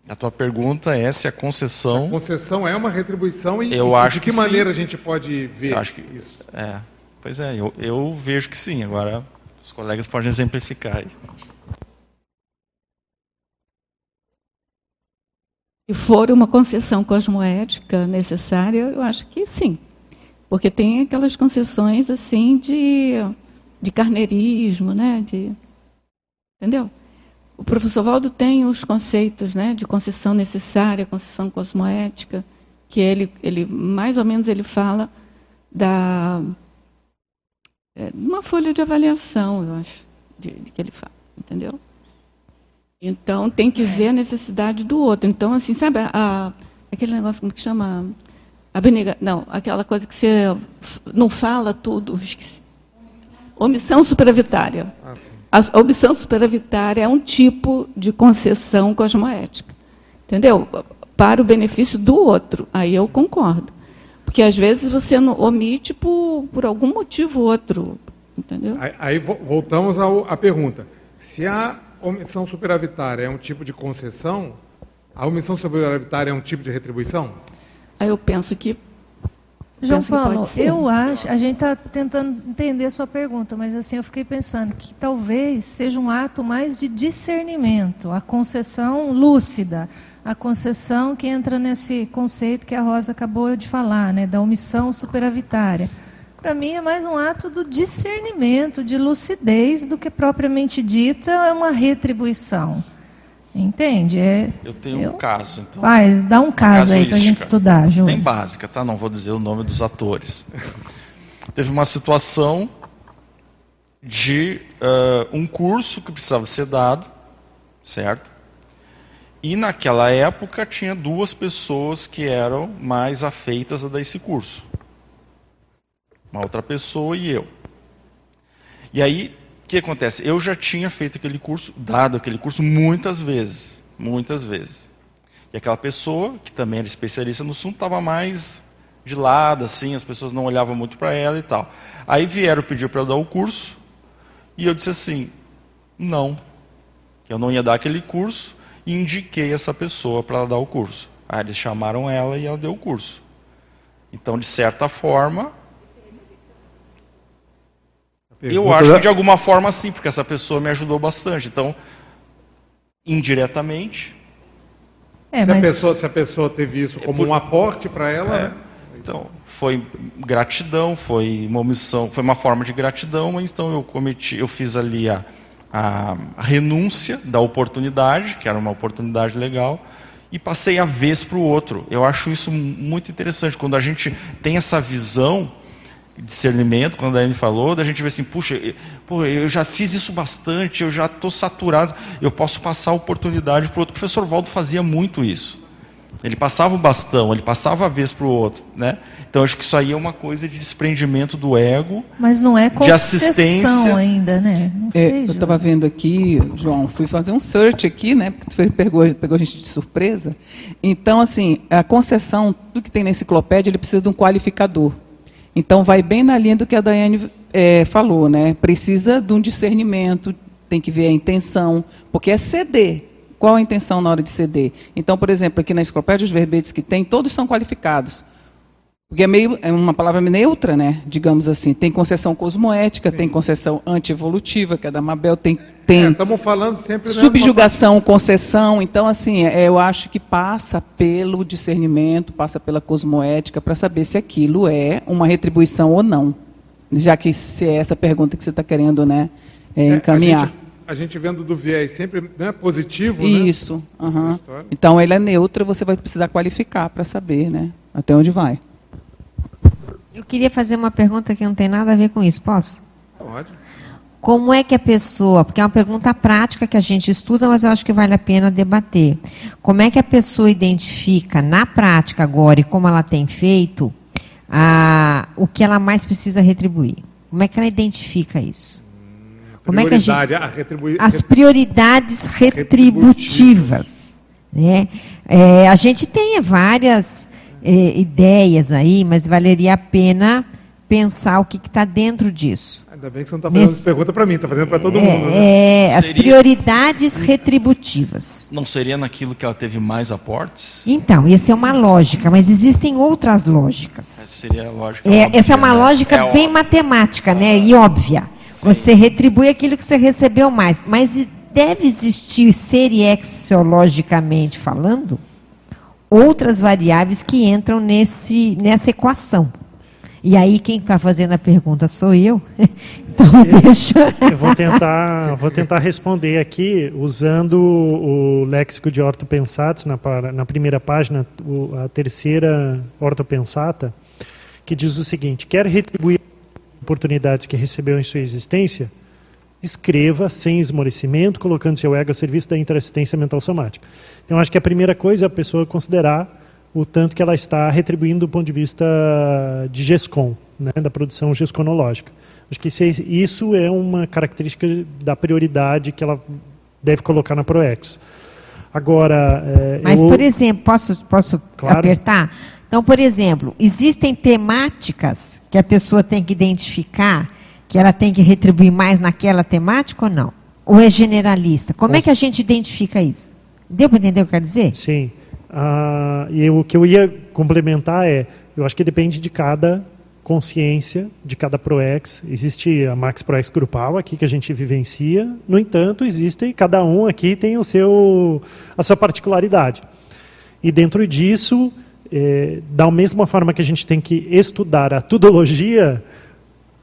A tua pergunta é se a concessão. A concessão é uma retribuição e, eu e acho de que, que maneira sim. a gente pode ver eu acho que, isso? É, pois é, eu, eu vejo que sim. Agora os colegas podem exemplificar aí. Se for uma concessão cosmoética necessária, eu acho que sim. Porque tem aquelas concessões assim de, de carneirismo, né? De, entendeu? O professor Valdo tem os conceitos né, de concessão necessária, concessão cosmoética, que ele, ele mais ou menos ele fala da é, uma folha de avaliação, eu acho, de, de que ele fala, entendeu? Então tem que ver a necessidade do outro. Então assim, sabe a, a aquele negócio como que chama Abnega... Não, aquela coisa que você não fala tudo. Esqueci. Omissão superavitária. A omissão superavitária é um tipo de concessão cosmoética. Entendeu? Para o benefício do outro. Aí eu concordo. Porque às vezes você omite por, por algum motivo outro. Entendeu? Aí, aí voltamos à pergunta. Se a omissão superavitária é um tipo de concessão, a omissão superavitária é um tipo de retribuição? Aí eu penso que. João penso Paulo, que eu acho, a gente está tentando entender a sua pergunta, mas assim eu fiquei pensando que talvez seja um ato mais de discernimento, a concessão lúcida, a concessão que entra nesse conceito que a Rosa acabou de falar, né, da omissão superavitária. Para mim é mais um ato do discernimento, de lucidez, do que propriamente dita é uma retribuição. Entende? É, eu tenho eu... um caso, então. Vai, dá um caso aí para a gente estudar, Ju. Bem básica, tá? Não vou dizer o nome dos atores. Teve uma situação de uh, um curso que precisava ser dado, certo? E naquela época tinha duas pessoas que eram mais afeitas a dar esse curso. Uma outra pessoa e eu. E aí, o que acontece? Eu já tinha feito aquele curso, dado aquele curso muitas vezes. Muitas vezes. E aquela pessoa, que também era especialista no assunto, estava mais de lado, assim, as pessoas não olhavam muito para ela e tal. Aí vieram pedir para eu dar o curso, e eu disse assim: não, que eu não ia dar aquele curso, e indiquei essa pessoa para dar o curso. Aí eles chamaram ela e ela deu o curso. Então, de certa forma, eu acho que de alguma forma sim, porque essa pessoa me ajudou bastante. Então, indiretamente. É, se, mas... a pessoa, se a pessoa teve isso como por... um aporte para ela. É. Né? Então, foi gratidão, foi uma omissão, foi uma forma de gratidão, mas então eu cometi, eu fiz ali a, a renúncia da oportunidade, que era uma oportunidade legal, e passei a vez para o outro. Eu acho isso muito interessante, quando a gente tem essa visão discernimento, quando a Anne falou, da gente ver assim, puxa, pô, eu já fiz isso bastante, eu já estou saturado, eu posso passar a oportunidade para o outro. O professor Valdo fazia muito isso. Ele passava o bastão, ele passava a vez para o outro, né? Então acho que isso aí é uma coisa de desprendimento do ego, mas não é de assistência ainda, né? Não sei, é, eu estava vendo aqui, João, fui fazer um search aqui, né? Porque pegou, pegou a gente de surpresa. Então assim, a concessão, tudo que tem na enciclopédia, ele precisa de um qualificador. Então, vai bem na linha do que a Daiane é, falou, né? Precisa de um discernimento, tem que ver a intenção, porque é ceder. Qual a intenção na hora de ceder? Então, por exemplo, aqui na enciclopédia, os verbetes que tem, todos são qualificados. Porque é meio é uma palavra neutra, né? Digamos assim. Tem concessão cosmoética, Sim. tem concessão antievolutiva, que é da Mabel, tem tem estamos é, falando sempre né, subjugação, concessão. Então, assim, é, eu acho que passa pelo discernimento, passa pela cosmoética para saber se aquilo é uma retribuição ou não. Já que se é essa pergunta que você está querendo, né, é, encaminhar. A gente, a gente, vendo do viés sempre né, positivo, Isso. Né? Uhum. Então, ele é neutro, você vai precisar qualificar para saber, né, até onde vai. Eu queria fazer uma pergunta que não tem nada a ver com isso, posso? Pode. Como é que a pessoa, porque é uma pergunta prática que a gente estuda, mas eu acho que vale a pena debater. Como é que a pessoa identifica na prática agora e como ela tem feito a, o que ela mais precisa retribuir? Como é que ela identifica isso? Como é que a gente, as prioridades retributivas. Né? É, a gente tem várias é, ideias aí, mas valeria a pena pensar o que está dentro disso. Ainda bem que você não está fazendo Nesse... pergunta para mim, está fazendo para todo é, mundo. Né? É, as seria... prioridades retributivas. Não seria naquilo que ela teve mais aportes? Então, essa é uma lógica, mas existem outras lógicas. Essa seria a lógica. É, óbvia, essa é uma né? lógica é bem óbvio. matemática, né? E óbvia. Sim. Você retribui aquilo que você recebeu mais. Mas deve existir, seriexologicamente falando, outras variáveis que entram nesse, nessa equação. E aí quem está fazendo a pergunta sou eu. Então eu, deixa. Eu vou tentar, vou tentar responder aqui usando o léxico de ortopensatos na, na primeira página, a terceira ortopensata, que diz o seguinte: quer retribuir oportunidades que recebeu em sua existência? Escreva sem esmorecimento, colocando seu ego a serviço da interassistência mental somática. Então, acho que a primeira coisa é a pessoa considerar o tanto que ela está retribuindo do ponto de vista de GESCOM, né, da produção gesconológica. Acho que isso é uma característica da prioridade que ela deve colocar na ProEx. Agora, é, mas eu... por exemplo, posso posso claro. apertar? Então, por exemplo, existem temáticas que a pessoa tem que identificar que ela tem que retribuir mais naquela temática ou não? Ou é generalista? Como é que a gente identifica isso? Deu para entender o que eu quero dizer? Sim. Ah, e o que eu ia complementar é, eu acho que depende de cada consciência, de cada ProEx. Existe a Max ProEx grupal aqui que a gente vivencia. No entanto, existem, cada um aqui tem o seu, a sua particularidade. E dentro disso, é, da mesma forma que a gente tem que estudar a tudologia,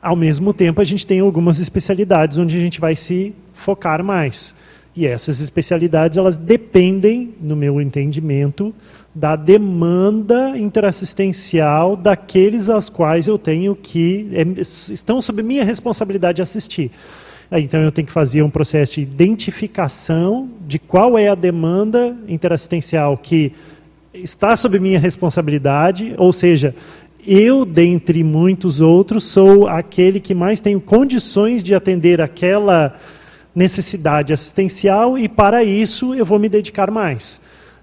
ao mesmo tempo a gente tem algumas especialidades onde a gente vai se focar mais. E essas especialidades, elas dependem, no meu entendimento, da demanda interassistencial daqueles aos quais eu tenho que é, estão sob minha responsabilidade assistir. Então eu tenho que fazer um processo de identificação de qual é a demanda interassistencial que está sob minha responsabilidade, ou seja, eu, dentre muitos outros, sou aquele que mais tenho condições de atender aquela necessidade assistencial e para isso eu vou me dedicar mais.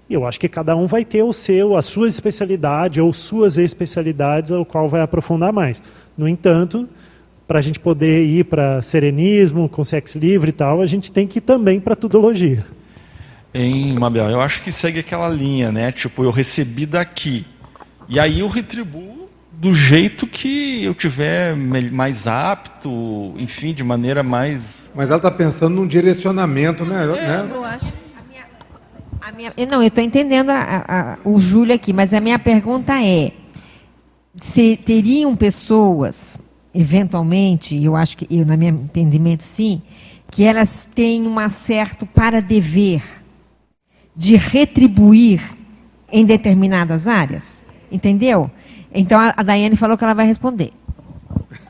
Eu acho que cada um vai ter o seu, a sua especialidade ou suas especialidades ao qual vai aprofundar mais. No entanto, para a gente poder ir para serenismo, com sexo livre e tal, a gente tem que ir também para tudologia. Em Mabel, eu acho que segue aquela linha, né? Tipo, eu recebi daqui. E aí eu retribuo do jeito que eu tiver mais apto, enfim, de maneira mais. Mas ela está pensando num direcionamento, né? É, né? Eu acho. A minha, não, eu estou entendendo a, a, o Júlio aqui, mas a minha pergunta é: se teriam pessoas, eventualmente, eu acho que, eu, no meu entendimento, sim, que elas têm um certo para dever de retribuir em determinadas áreas? Entendeu? Então a, Daiane falou que ela vai responder.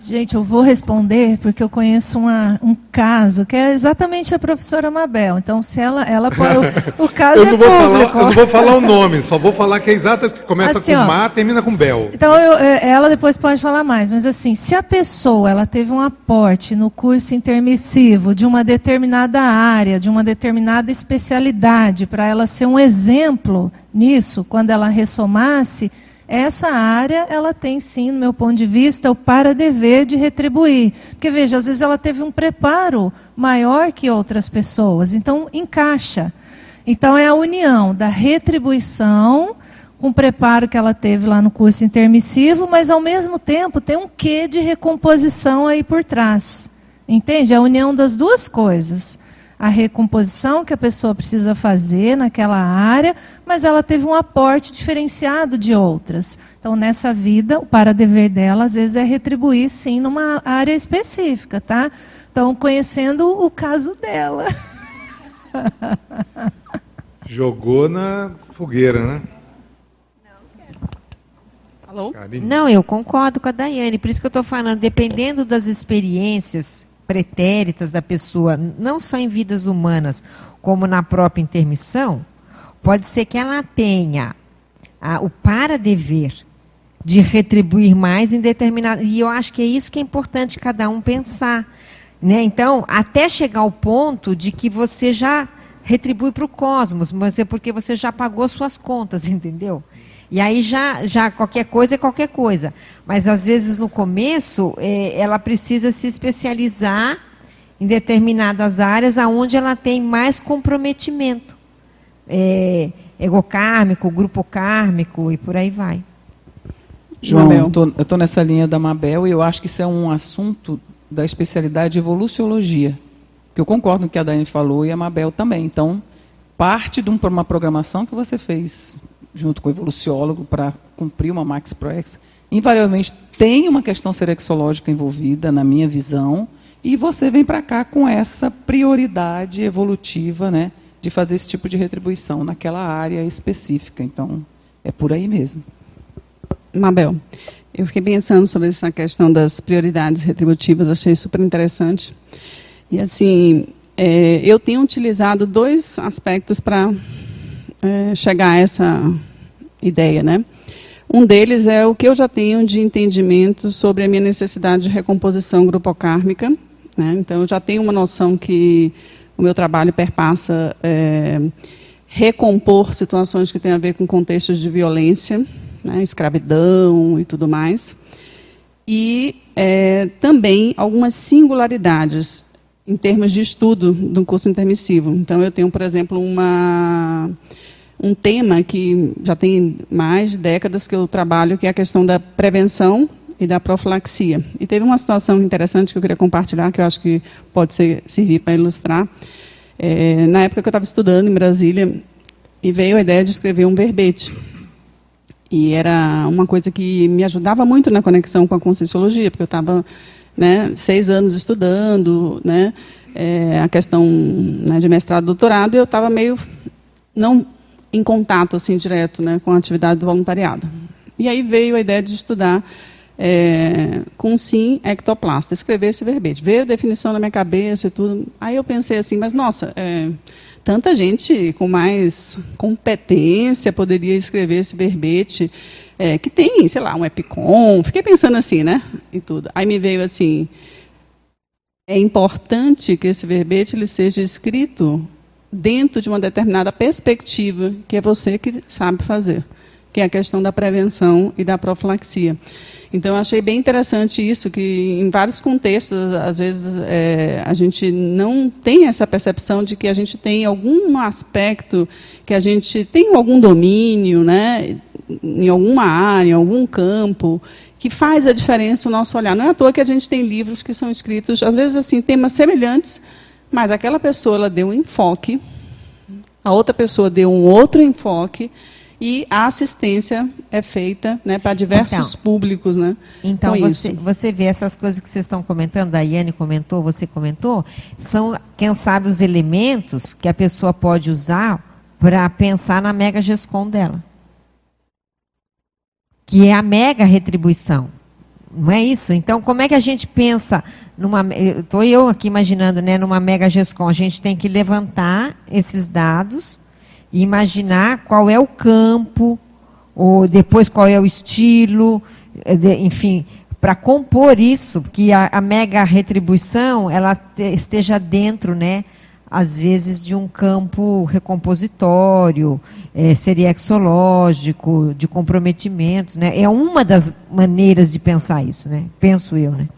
Gente, eu vou responder porque eu conheço uma, um caso que é exatamente a professora Mabel. Então, se ela, ela pode, o, o caso é público. Falar, eu não vou falar o nome, só vou falar que é exata, que começa assim, com ó, Mar, termina com Bel. Então, eu, é, ela depois pode falar mais. Mas assim, se a pessoa ela teve um aporte no curso intermissivo de uma determinada área, de uma determinada especialidade, para ela ser um exemplo nisso, quando ela ressomasse essa área, ela tem sim, no meu ponto de vista, o para dever de retribuir. Porque, veja, às vezes ela teve um preparo maior que outras pessoas, então encaixa. Então, é a união da retribuição com o preparo que ela teve lá no curso intermissivo, mas ao mesmo tempo tem um quê de recomposição aí por trás. Entende? A união das duas coisas a recomposição que a pessoa precisa fazer naquela área, mas ela teve um aporte diferenciado de outras. Então, nessa vida, o para-dever dela, às vezes, é retribuir, sim, numa área específica, tá? Então, conhecendo o caso dela. Jogou na fogueira, né? Alô? Não, eu concordo com a Daiane, por isso que eu estou falando, dependendo das experiências pretéritas da pessoa, não só em vidas humanas, como na própria intermissão, pode ser que ela tenha a, o para-dever de retribuir mais em determinado. E eu acho que é isso que é importante cada um pensar. Né? Então, até chegar ao ponto de que você já retribui para o cosmos, mas é porque você já pagou suas contas, entendeu? E aí já, já qualquer coisa é qualquer coisa. Mas às vezes no começo é, ela precisa se especializar em determinadas áreas aonde ela tem mais comprometimento. É, egocármico, grupo kármico e por aí vai. João, eu estou nessa linha da Mabel e eu acho que isso é um assunto da especialidade de evoluciologia. Que eu concordo com o que a Dani falou e a Mabel também. Então, parte de uma programação que você fez junto com o evoluciólogo, para cumprir uma Max Proex, invariavelmente tem uma questão serexológica envolvida, na minha visão, e você vem para cá com essa prioridade evolutiva, né, de fazer esse tipo de retribuição naquela área específica. Então, é por aí mesmo. Mabel, eu fiquei pensando sobre essa questão das prioridades retributivas, achei super interessante. E assim, é, eu tenho utilizado dois aspectos para é, chegar a essa ideia, né? Um deles é o que eu já tenho de entendimento sobre a minha necessidade de recomposição grupocármica. Né? Então, eu já tenho uma noção que o meu trabalho perpassa é, recompor situações que têm a ver com contextos de violência, né? escravidão e tudo mais. E é, também algumas singularidades em termos de estudo do curso intermissivo. Então, eu tenho, por exemplo, uma um tema que já tem mais de décadas que eu trabalho, que é a questão da prevenção e da profilaxia. E teve uma situação interessante que eu queria compartilhar, que eu acho que pode ser, servir para ilustrar. É, na época que eu estava estudando em Brasília, e veio a ideia de escrever um verbete. E era uma coisa que me ajudava muito na conexão com a Conscienciologia, porque eu estava né, seis anos estudando, né, é, a questão né, de mestrado e doutorado, eu estava meio não em contato assim direto né, com a atividade do voluntariado. E aí veio a ideia de estudar é, com sim ectoplasta, escrever esse verbete. Veio a definição na minha cabeça e tudo. Aí eu pensei assim, mas nossa, é, tanta gente com mais competência poderia escrever esse verbete, é, que tem, sei lá, um EPICOM. Fiquei pensando assim, né? E tudo. Aí me veio assim, é importante que esse verbete ele seja escrito dentro de uma determinada perspectiva, que é você que sabe fazer, que é a questão da prevenção e da profilaxia. Então, achei bem interessante isso, que em vários contextos, às vezes, é, a gente não tem essa percepção de que a gente tem algum aspecto, que a gente tem algum domínio, né, em alguma área, em algum campo, que faz a diferença o nosso olhar. Não é à toa que a gente tem livros que são escritos, às vezes, assim, temas semelhantes, mas aquela pessoa ela deu um enfoque, a outra pessoa deu um outro enfoque, e a assistência é feita né, para diversos então, públicos. Né, então, você, você vê essas coisas que vocês estão comentando, a Yane comentou, você comentou, são, quem sabe, os elementos que a pessoa pode usar para pensar na mega GESCOM dela. Que é a mega retribuição. Não é isso? Então, como é que a gente pensa numa. Estou eu aqui imaginando, né, numa mega GESCOM. A gente tem que levantar esses dados e imaginar qual é o campo, ou depois qual é o estilo, eh, enfim, para compor isso, que a, a, mega retribuição ela te, esteja dentro, né, às vezes de um campo recompositório, é, seriexológico, de comprometimentos, né? É uma das maneiras de pensar isso, né? Penso eu, né?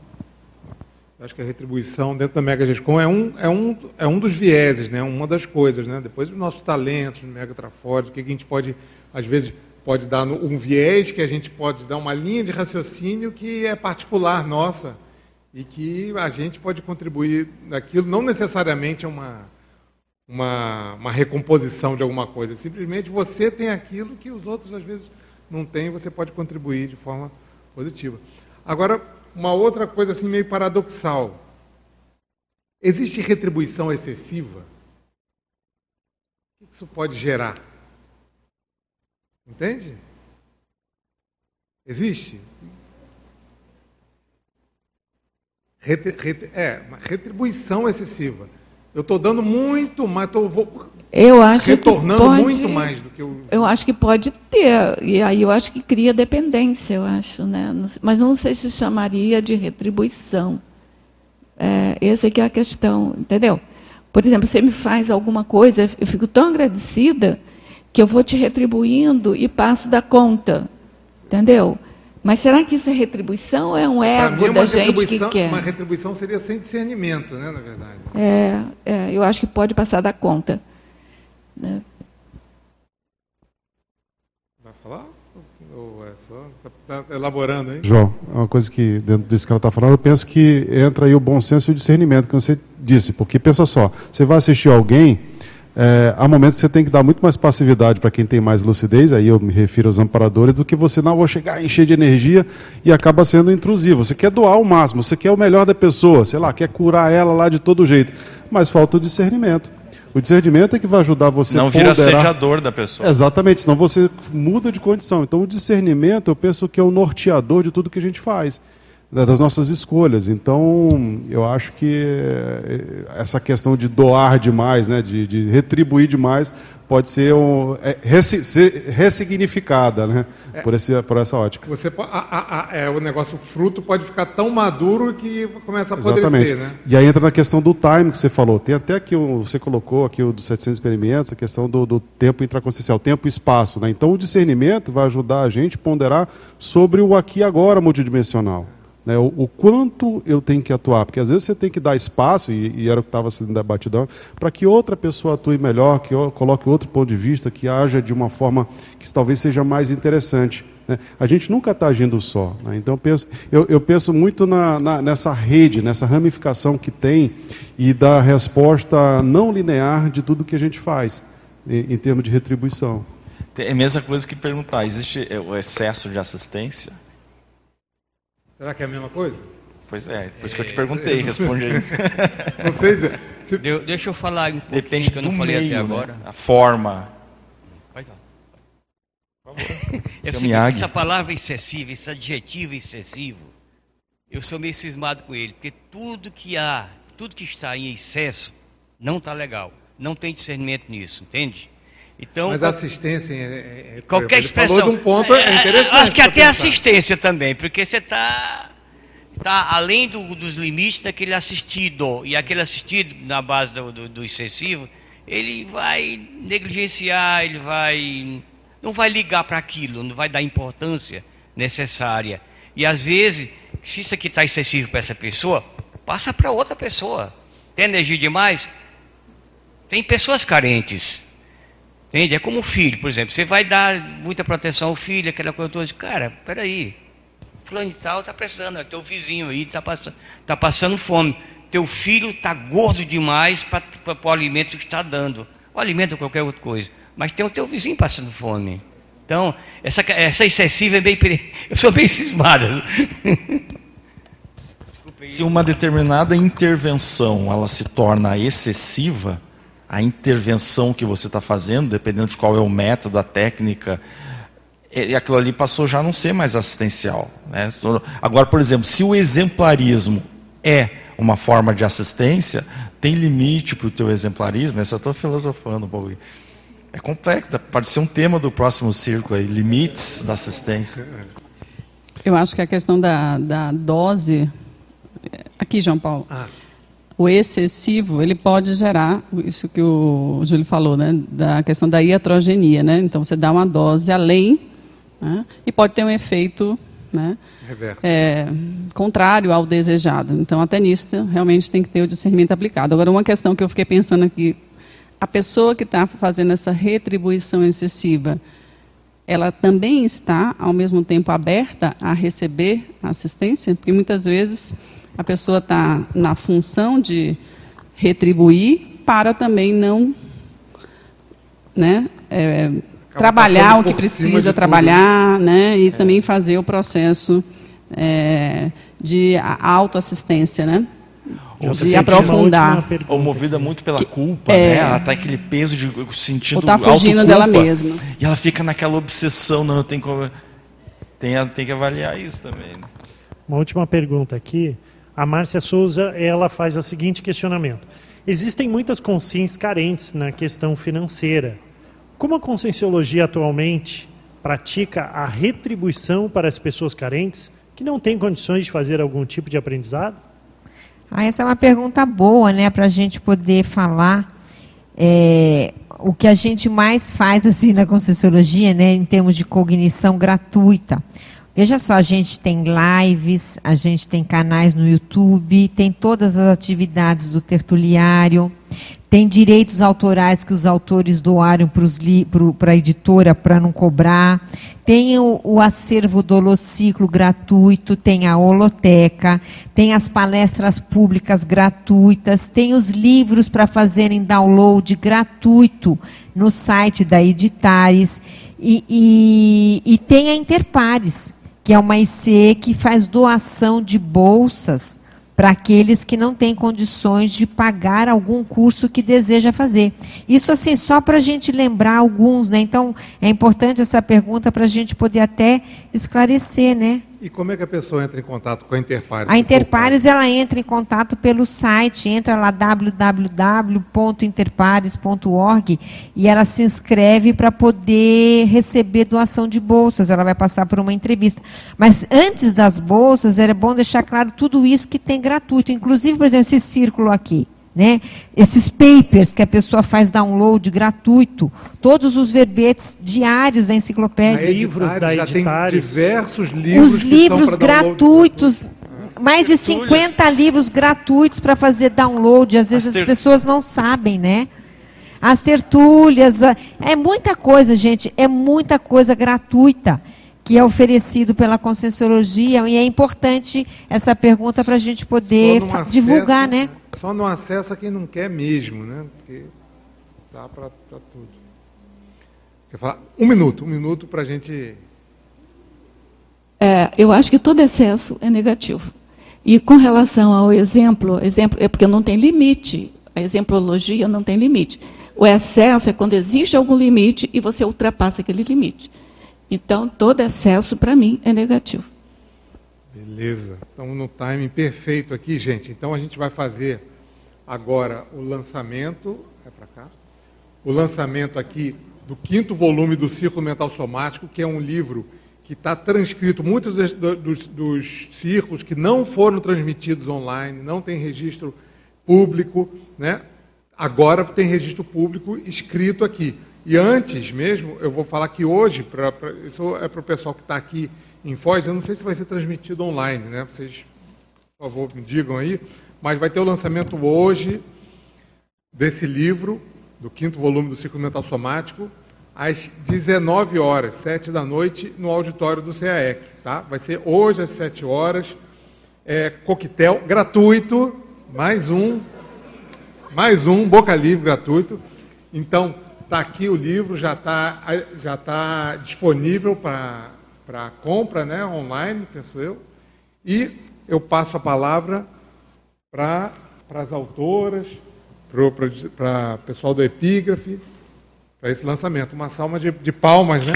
Acho que a retribuição dentro da Mega Gescom é um, é um, é um dos vieses, né? uma das coisas. Né? Depois os nossos talentos, Mega Traford, o que a gente pode, às vezes, pode dar um viés, que a gente pode dar uma linha de raciocínio que é particular nossa e que a gente pode contribuir naquilo, não necessariamente é uma, uma, uma recomposição de alguma coisa, simplesmente você tem aquilo que os outros às vezes não têm, você pode contribuir de forma positiva. Agora, uma outra coisa assim meio paradoxal. Existe retribuição excessiva? O que isso pode gerar? Entende? Existe? é, uma retribuição excessiva. Eu estou dando muito mais, estou eu acho retornando pode, muito mais do que eu. Eu acho que pode ter, e aí eu acho que cria dependência, eu acho, né? Mas não sei se chamaria de retribuição. É, essa é que é a questão, entendeu? Por exemplo, você me faz alguma coisa, eu fico tão agradecida que eu vou te retribuindo e passo da conta, entendeu? Mas será que isso é retribuição ou é um ego mim, da gente que quer? Uma retribuição seria sem discernimento, né, na verdade. É, é, eu acho que pode passar da conta. Né? Vai falar? Ou é só. Está tá elaborando aí? João, é uma coisa que, dentro disso que ela está falando, eu penso que entra aí o bom senso e o discernimento que você disse. Porque pensa só, você vai assistir alguém é, há momentos que você tem que dar muito mais passividade para quem tem mais lucidez, aí eu me refiro aos amparadores, do que você não vou chegar encher de energia e acaba sendo intrusivo. Você quer doar o máximo, você quer o melhor da pessoa, sei lá, quer curar ela lá de todo jeito, mas falta o discernimento. O discernimento é que vai ajudar você não a Não vira assediador da pessoa. Exatamente, senão você muda de condição. Então o discernimento, eu penso que é o norteador de tudo que a gente faz das nossas escolhas. Então, eu acho que eh, essa questão de doar demais, né, de, de retribuir demais, pode ser, um, é, ser ressignificada né, é, por, esse, por essa ótica. Você, a, a, a, é, o negócio, fruto pode ficar tão maduro que começa a apodrecer. Exatamente. Né? E aí entra na questão do time que você falou. Tem até que você colocou aqui o dos 700 experimentos, a questão do, do tempo intraconsciencial, tempo e espaço. Né? Então, o discernimento vai ajudar a gente a ponderar sobre o aqui e agora multidimensional. Né, o, o, quanto eu tenho que atuar, porque às vezes você tem que dar espaço, e, e era o que estava sendo debatido, para que outra pessoa atue melhor, que coloque outro ponto de vista, que haja de uma forma que talvez seja mais interessante. Né? A gente nunca está agindo só. Né? Então eu penso, eu, eu penso muito na, na, nessa rede, nessa ramificação que tem e da resposta não linear de tudo que a gente faz, em, em termos de retribuição. É a mesma coisa que perguntar: existe o excesso de assistência? Será que é a mesma coisa? Pois é, por isso que eu te perguntei, responde aí. Vocês, se- De- deixa eu falar um pouquinho Depende que eu do não falei meio, até né? agora. A forma. Vai lá. É seguinte, essa palavra excessiva, esse adjetivo excessivo, eu sou meio cismado com ele, porque tudo que há, tudo que está em excesso, não está legal. Não tem discernimento nisso, entende? Então, mas assistência é, é- é- qualquer expressão. falou de um ponto É, é, interessante. Acho que até pensar. assistência também, porque você está tá além do- dos limites daquele assistido. E aquele assistido, na base do, do- do excessivo, ele vai negligenciar, ele vai. não vai ligar para aquilo, não vai dar importância necessária. E às vezes, se isso aqui está excessivo para essa pessoa, passa para outra pessoa. Tem energia demais? Tem pessoas carentes. Entende? É como um filho, por exemplo. Você vai dar muita proteção ao filho, aquela coisa toda. Cara, peraí. Fulano e tal está precisando. é Teu vizinho aí está passando, tá passando fome. Teu filho está gordo demais para o alimento que está dando. O alimento ou qualquer outra coisa. Mas tem o teu vizinho passando fome. Então, essa, essa excessiva é bem. Eu sou bem cismada. Se uma determinada intervenção ela se torna excessiva, a intervenção que você está fazendo, dependendo de qual é o método, a técnica, e aquilo ali passou já a não ser mais assistencial. né? Agora, por exemplo, se o exemplarismo é uma forma de assistência, tem limite para o teu exemplarismo? Essa eu estou filosofando um pouco. É complexo, pode ser um tema do próximo círculo aí, limites da assistência. Eu acho que a questão da, da dose. Aqui, João Paulo. Ah. O excessivo, ele pode gerar, isso que o Júlio falou, né? Da questão da iatrogenia, né? Então, você dá uma dose além né? e pode ter um efeito né? É, contrário ao desejado. Então, até nisso, realmente tem que ter o discernimento aplicado. Agora, uma questão que eu fiquei pensando aqui: a pessoa que está fazendo essa retribuição excessiva, ela também está, ao mesmo tempo, aberta a receber assistência? Porque muitas vezes a pessoa está na função de retribuir para também não né, é, trabalhar o que precisa trabalhar né, e também fazer o processo é, de autoassistência, né? Ou sente aprofundar. Ou movida muito pela culpa, é. né? Ela tá aquele peso de sentindo Ou tá fugindo autoculpa, dela mesma. E ela fica naquela obsessão, não, tenho que, tem, tem que avaliar isso também. né? Uma última pergunta aqui. A Márcia Souza, ela faz o seguinte questionamento. Existem muitas consciências carentes na questão financeira. Como a conscienciologia atualmente pratica a retribuição para as pessoas carentes que não têm condições de fazer algum tipo de aprendizado? Ah, essa é uma pergunta boa, né, para a gente poder falar é, o que a gente mais faz assim na Conscienciologia, né, em termos de cognição gratuita. Veja só, a gente tem lives, a gente tem canais no YouTube, tem todas as atividades do tertuliário, tem direitos autorais que os autores doaram para a editora para não cobrar, tem o, o acervo do Holociclo gratuito, tem a holoteca, tem as palestras públicas gratuitas, tem os livros para fazerem download gratuito no site da Editares e, e, e tem a Interpares, que é uma IC que faz doação de bolsas para aqueles que não têm condições de pagar algum curso que deseja fazer. Isso assim, só para a gente lembrar alguns, né? Então, é importante essa pergunta para a gente poder até esclarecer, né? E como é que a pessoa entra em contato com a Interpares? A Interpares ela entra em contato pelo site, entra lá www.interpares.org e ela se inscreve para poder receber doação de bolsas. Ela vai passar por uma entrevista. Mas antes das bolsas, era bom deixar claro tudo isso que tem gratuito, inclusive, por exemplo, esse círculo aqui. Né? Esses papers que a pessoa faz download gratuito, todos os verbetes diários da enciclopédia. Livros da Editares. diversos livros. Os livros gratuitos, mais de 50 livros gratuitos para fazer download. Às vezes as, ter- pessoas não sabem, né? As tertúlias, é muita coisa, gente, é muita coisa gratuita que é oferecido pela Conscienciologia e é importante essa pergunta para a gente poder divulgar, né? Só não acessa quem não quer mesmo, né? Porque dá para tudo. Quer falar? Um minuto, um minuto para a gente. É, eu acho que todo excesso é negativo. E com relação ao exemplo, exemplo é porque não tem limite. A exemplologia não tem limite. O excesso é quando existe algum limite e você ultrapassa aquele limite. Então, todo excesso, para mim, é negativo. Beleza. Estamos no timing perfeito aqui, gente. Então, a gente vai fazer agora o lançamento. É para cá? O lançamento aqui do quinto volume do Círculo Mental Somático, que é um livro que está transcrito muitos dos, dos, círculos que não foram transmitidos online, não tem registro público, né? agora tem registro público escrito aqui. E antes mesmo, eu vou falar que hoje, pra, pra isso é para o pessoal que está aqui em Foz, eu não sei se vai ser transmitido online, né? Vocês, por favor, me digam aí, mas vai ter o lançamento hoje desse livro, do quinto volume do Ciclo Mental Somático, às 19 horas, 7 da noite, no auditório do CAEC. Tá? Vai ser hoje às 7 horas. É, coquetel gratuito, mais um, mais um Boca Livre gratuito. Então, está aqui o livro, já está já tá disponível para compra né, online, penso eu. E eu passo a palavra para as autoras, para o pessoal do Epígrafe, para esse lançamento. Uma salva de, de palmas, né?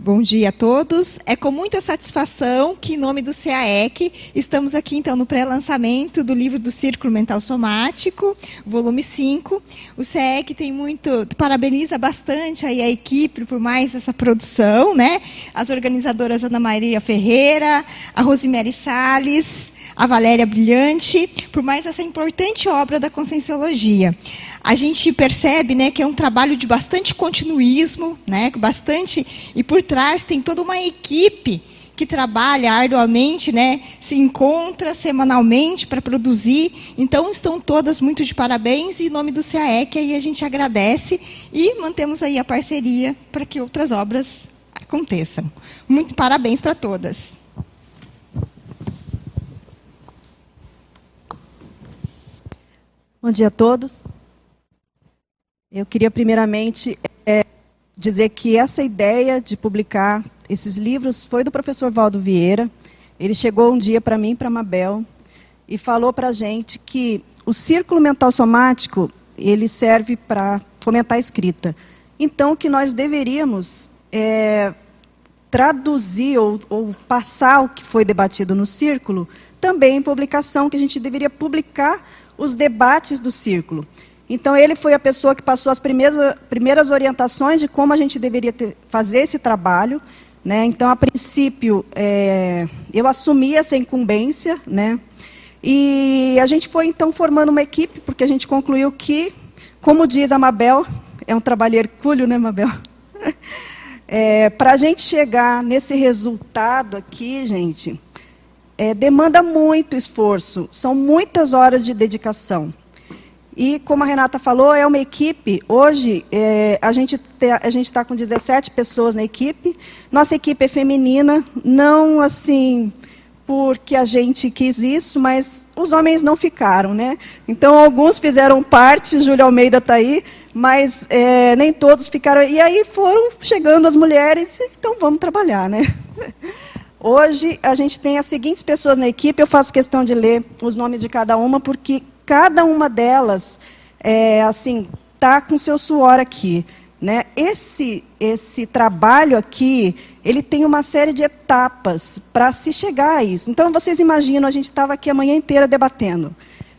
Bom dia a todos. É com muita satisfação que, em nome do CAEC, estamos aqui então no pré-lançamento do livro do Círculo Mental Somático, volume 5. O CAEC tem muito, parabeniza bastante aí a equipe por mais essa produção, né? As organizadoras Ana Maria Ferreira, a Rosemary Sales, a Valéria Brilhante, por mais essa importante obra da Conscienciologia. A gente percebe né, que é um trabalho de bastante continuismo, né, bastante, e por trás tem toda uma equipe que trabalha arduamente, né, se encontra semanalmente para produzir. Então, estão todas muito de parabéns e em nome do CAEC aí a gente agradece e mantemos aí a parceria para que outras obras aconteçam. Muito parabéns para todas. Bom dia a todos. Eu queria primeiramente é, dizer que essa ideia de publicar esses livros foi do professor Valdo Vieira. Ele chegou um dia para mim, para Mabel, e falou para a gente que o círculo mental somático ele serve para fomentar a escrita. Então, que nós deveríamos é, traduzir ou, ou passar o que foi debatido no círculo também em publicação, que a gente deveria publicar os debates do círculo. Então, ele foi a pessoa que passou as primeiras, primeiras orientações de como a gente deveria ter, fazer esse trabalho. Né? Então, a princípio, é, eu assumi essa incumbência. Né? E a gente foi, então, formando uma equipe, porque a gente concluiu que, como diz a Mabel, é um trabalho hercúleo, né, Mabel? É, Para a gente chegar nesse resultado aqui, gente, é, demanda muito esforço, são muitas horas de dedicação. E, como a Renata falou, é uma equipe. Hoje, é, a gente está com 17 pessoas na equipe. Nossa equipe é feminina, não assim porque a gente quis isso, mas os homens não ficaram, né? Então, alguns fizeram parte, Júlia Almeida está aí, mas é, nem todos ficaram. E aí foram chegando as mulheres, então vamos trabalhar, né? Hoje a gente tem as seguintes pessoas na equipe, eu faço questão de ler os nomes de cada uma, porque cada uma delas é, assim está com seu suor aqui. Né? Esse, esse trabalho aqui, ele tem uma série de etapas para se chegar a isso. Então, vocês imaginam, a gente estava aqui a manhã inteira debatendo,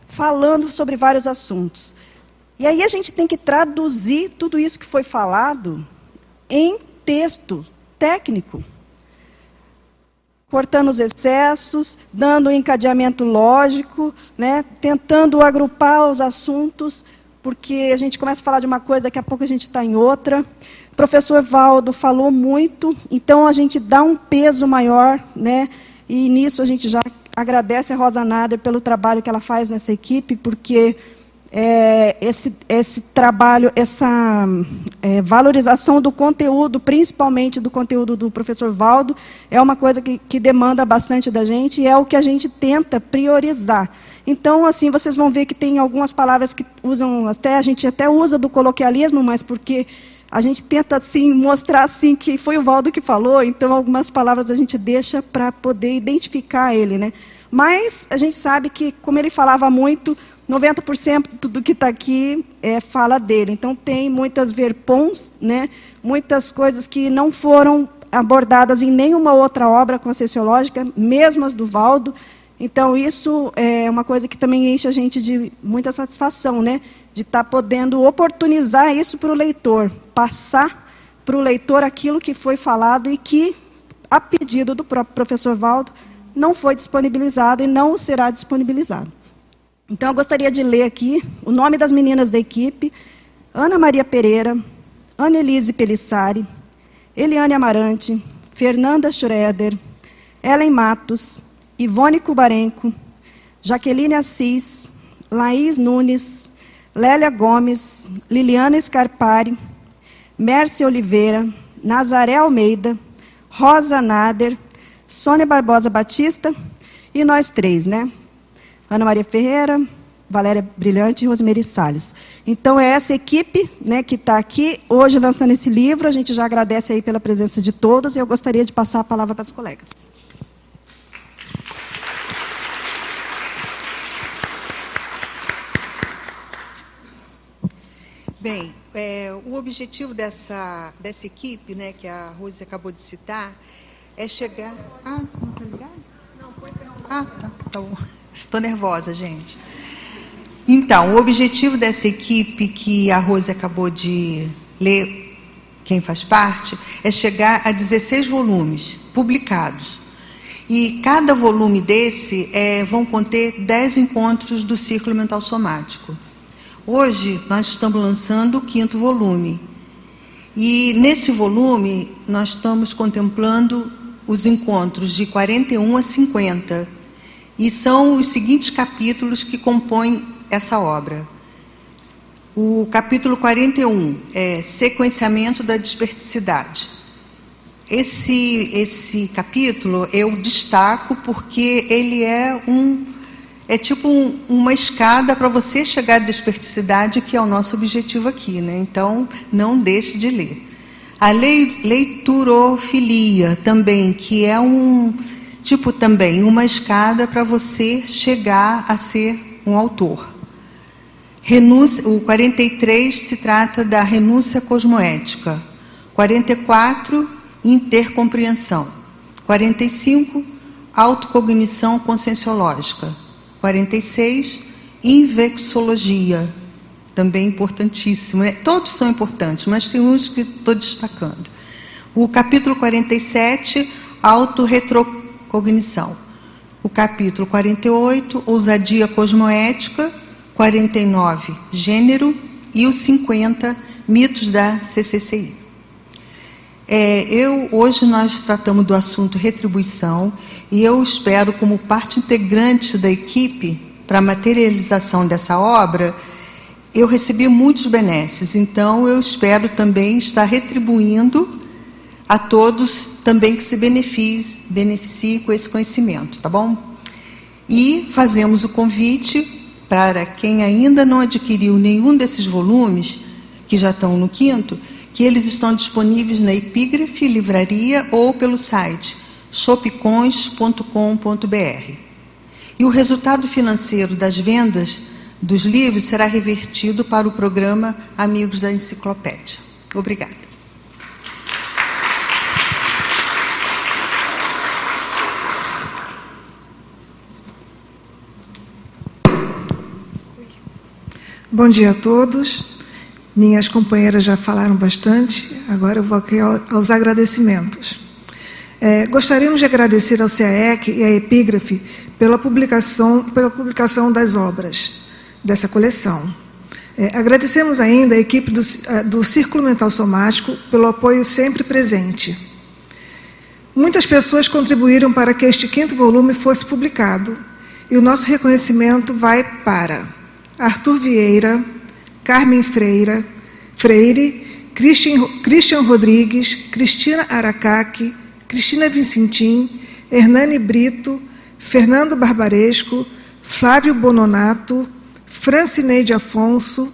falando sobre vários assuntos. E aí a gente tem que traduzir tudo isso que foi falado em texto técnico cortando os excessos, dando um encadeamento lógico, né, tentando agrupar os assuntos, porque a gente começa a falar de uma coisa, daqui a pouco a gente está em outra. O professor Valdo falou muito, então a gente dá um peso maior, né, e nisso a gente já agradece a Rosa Nader pelo trabalho que ela faz nessa equipe, porque é, esse, esse trabalho, essa é, valorização do conteúdo, principalmente do conteúdo do professor Valdo, é uma coisa que, que demanda bastante da gente e é o que a gente tenta priorizar. Então, assim, vocês vão ver que tem algumas palavras que usam, até a gente até usa do coloquialismo, mas porque a gente tenta assim mostrar assim que foi o Valdo que falou, então algumas palavras a gente deixa para poder identificar ele, né? Mas a gente sabe que, como ele falava muito, 90% do que está aqui é, fala dele. Então, tem muitas verpons, né, muitas coisas que não foram abordadas em nenhuma outra obra concessiológica, mesmo as do Valdo. Então, isso é uma coisa que também enche a gente de muita satisfação, né, de estar tá podendo oportunizar isso para o leitor, passar para o leitor aquilo que foi falado e que, a pedido do próprio professor Valdo, não foi disponibilizado e não será disponibilizado. Então, eu gostaria de ler aqui o nome das meninas da equipe: Ana Maria Pereira, Ana Elise Pelissari, Eliane Amarante, Fernanda Schroeder, Ellen Matos, Ivone Kubarenko, Jaqueline Assis, Laís Nunes, Lélia Gomes, Liliana Scarpari, Mércia Oliveira, Nazaré Almeida, Rosa Nader, Sônia Barbosa Batista e nós três, né? Ana Maria Ferreira, Valéria Brilhante e Rosemary Salles. Então, é essa equipe né, que está aqui hoje lançando esse livro. A gente já agradece aí pela presença de todos e eu gostaria de passar a palavra para os colegas. Bem, é, o objetivo dessa, dessa equipe, né, que a Rose acabou de citar, é chegar. Ah, não está ligado? Não, foi Ah, tá, tá bom. Estou nervosa, gente. Então, o objetivo dessa equipe que a Rose acabou de ler, quem faz parte, é chegar a 16 volumes publicados. E cada volume desse é, vão conter 10 encontros do círculo mental somático. Hoje nós estamos lançando o quinto volume. E nesse volume nós estamos contemplando os encontros de 41 a 50 e são os seguintes capítulos que compõem essa obra. O capítulo 41 é Sequenciamento da Desperticidade. Esse, esse capítulo eu destaco porque ele é um é tipo um, uma escada para você chegar à desperticidade, que é o nosso objetivo aqui, né? Então, não deixe de ler. A leiturofilia também, que é um tipo também uma escada para você chegar a ser um autor. Renúncia, o 43 se trata da renúncia cosmoética. 44, intercompreensão. 45, autocognição conscienciológica. 46, invexologia. Também importantíssimo. É, todos são importantes, mas tem uns que estou destacando. O capítulo 47, autorretro cognição. O capítulo 48, ousadia cosmoética, 49, gênero e o 50, mitos da CCCI. É, eu hoje nós tratamos do assunto retribuição e eu espero como parte integrante da equipe para a materialização dessa obra, eu recebi muitos benesses, então eu espero também estar retribuindo a todos também que se beneficiem, beneficiem com esse conhecimento, tá bom? E fazemos o convite para quem ainda não adquiriu nenhum desses volumes, que já estão no quinto, que eles estão disponíveis na Epígrafe Livraria ou pelo site shopcons.com.br. E o resultado financeiro das vendas dos livros será revertido para o programa Amigos da Enciclopédia. Obrigada. Bom dia a todos. Minhas companheiras já falaram bastante, agora eu vou aqui aos agradecimentos. É, gostaríamos de agradecer ao CAEC e à Epígrafe pela publicação, pela publicação das obras dessa coleção. É, agradecemos ainda a equipe do, do Círculo Mental Somático pelo apoio sempre presente. Muitas pessoas contribuíram para que este quinto volume fosse publicado, e o nosso reconhecimento vai para Arthur Vieira, Carmen Freira, Freire, Christian, Christian Rodrigues, Cristina Aracaque, Cristina Vicentim, Hernani Brito, Fernando Barbaresco, Flávio Bononato, Francineide Afonso,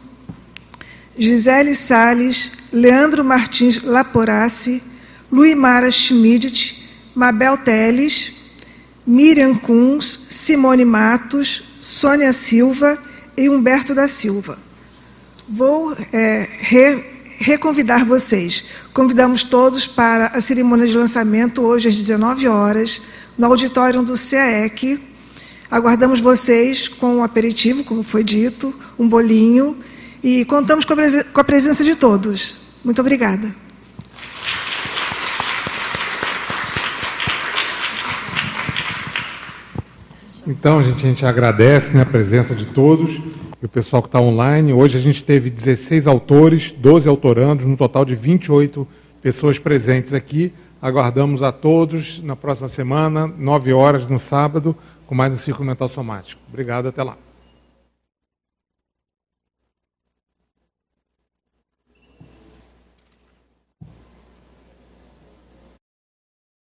Gisele Sales, Leandro Martins Laporace, Luimara Schmidt, Mabel Teles, Miriam Kunz, Simone Matos, Sônia Silva e Humberto da Silva. Vou é, re, reconvidar vocês. Convidamos todos para a cerimônia de lançamento hoje às 19 horas, no auditório do CAEC. Aguardamos vocês com um aperitivo, como foi dito, um bolinho, e contamos com a, com a presença de todos. Muito obrigada. Então, gente, a gente agradece né, a presença de todos e o pessoal que está online. Hoje a gente teve 16 autores, 12 autorandos, no total de 28 pessoas presentes aqui. Aguardamos a todos na próxima semana, 9 horas no sábado, com mais um Círculo Mental Somático. Obrigado, até lá.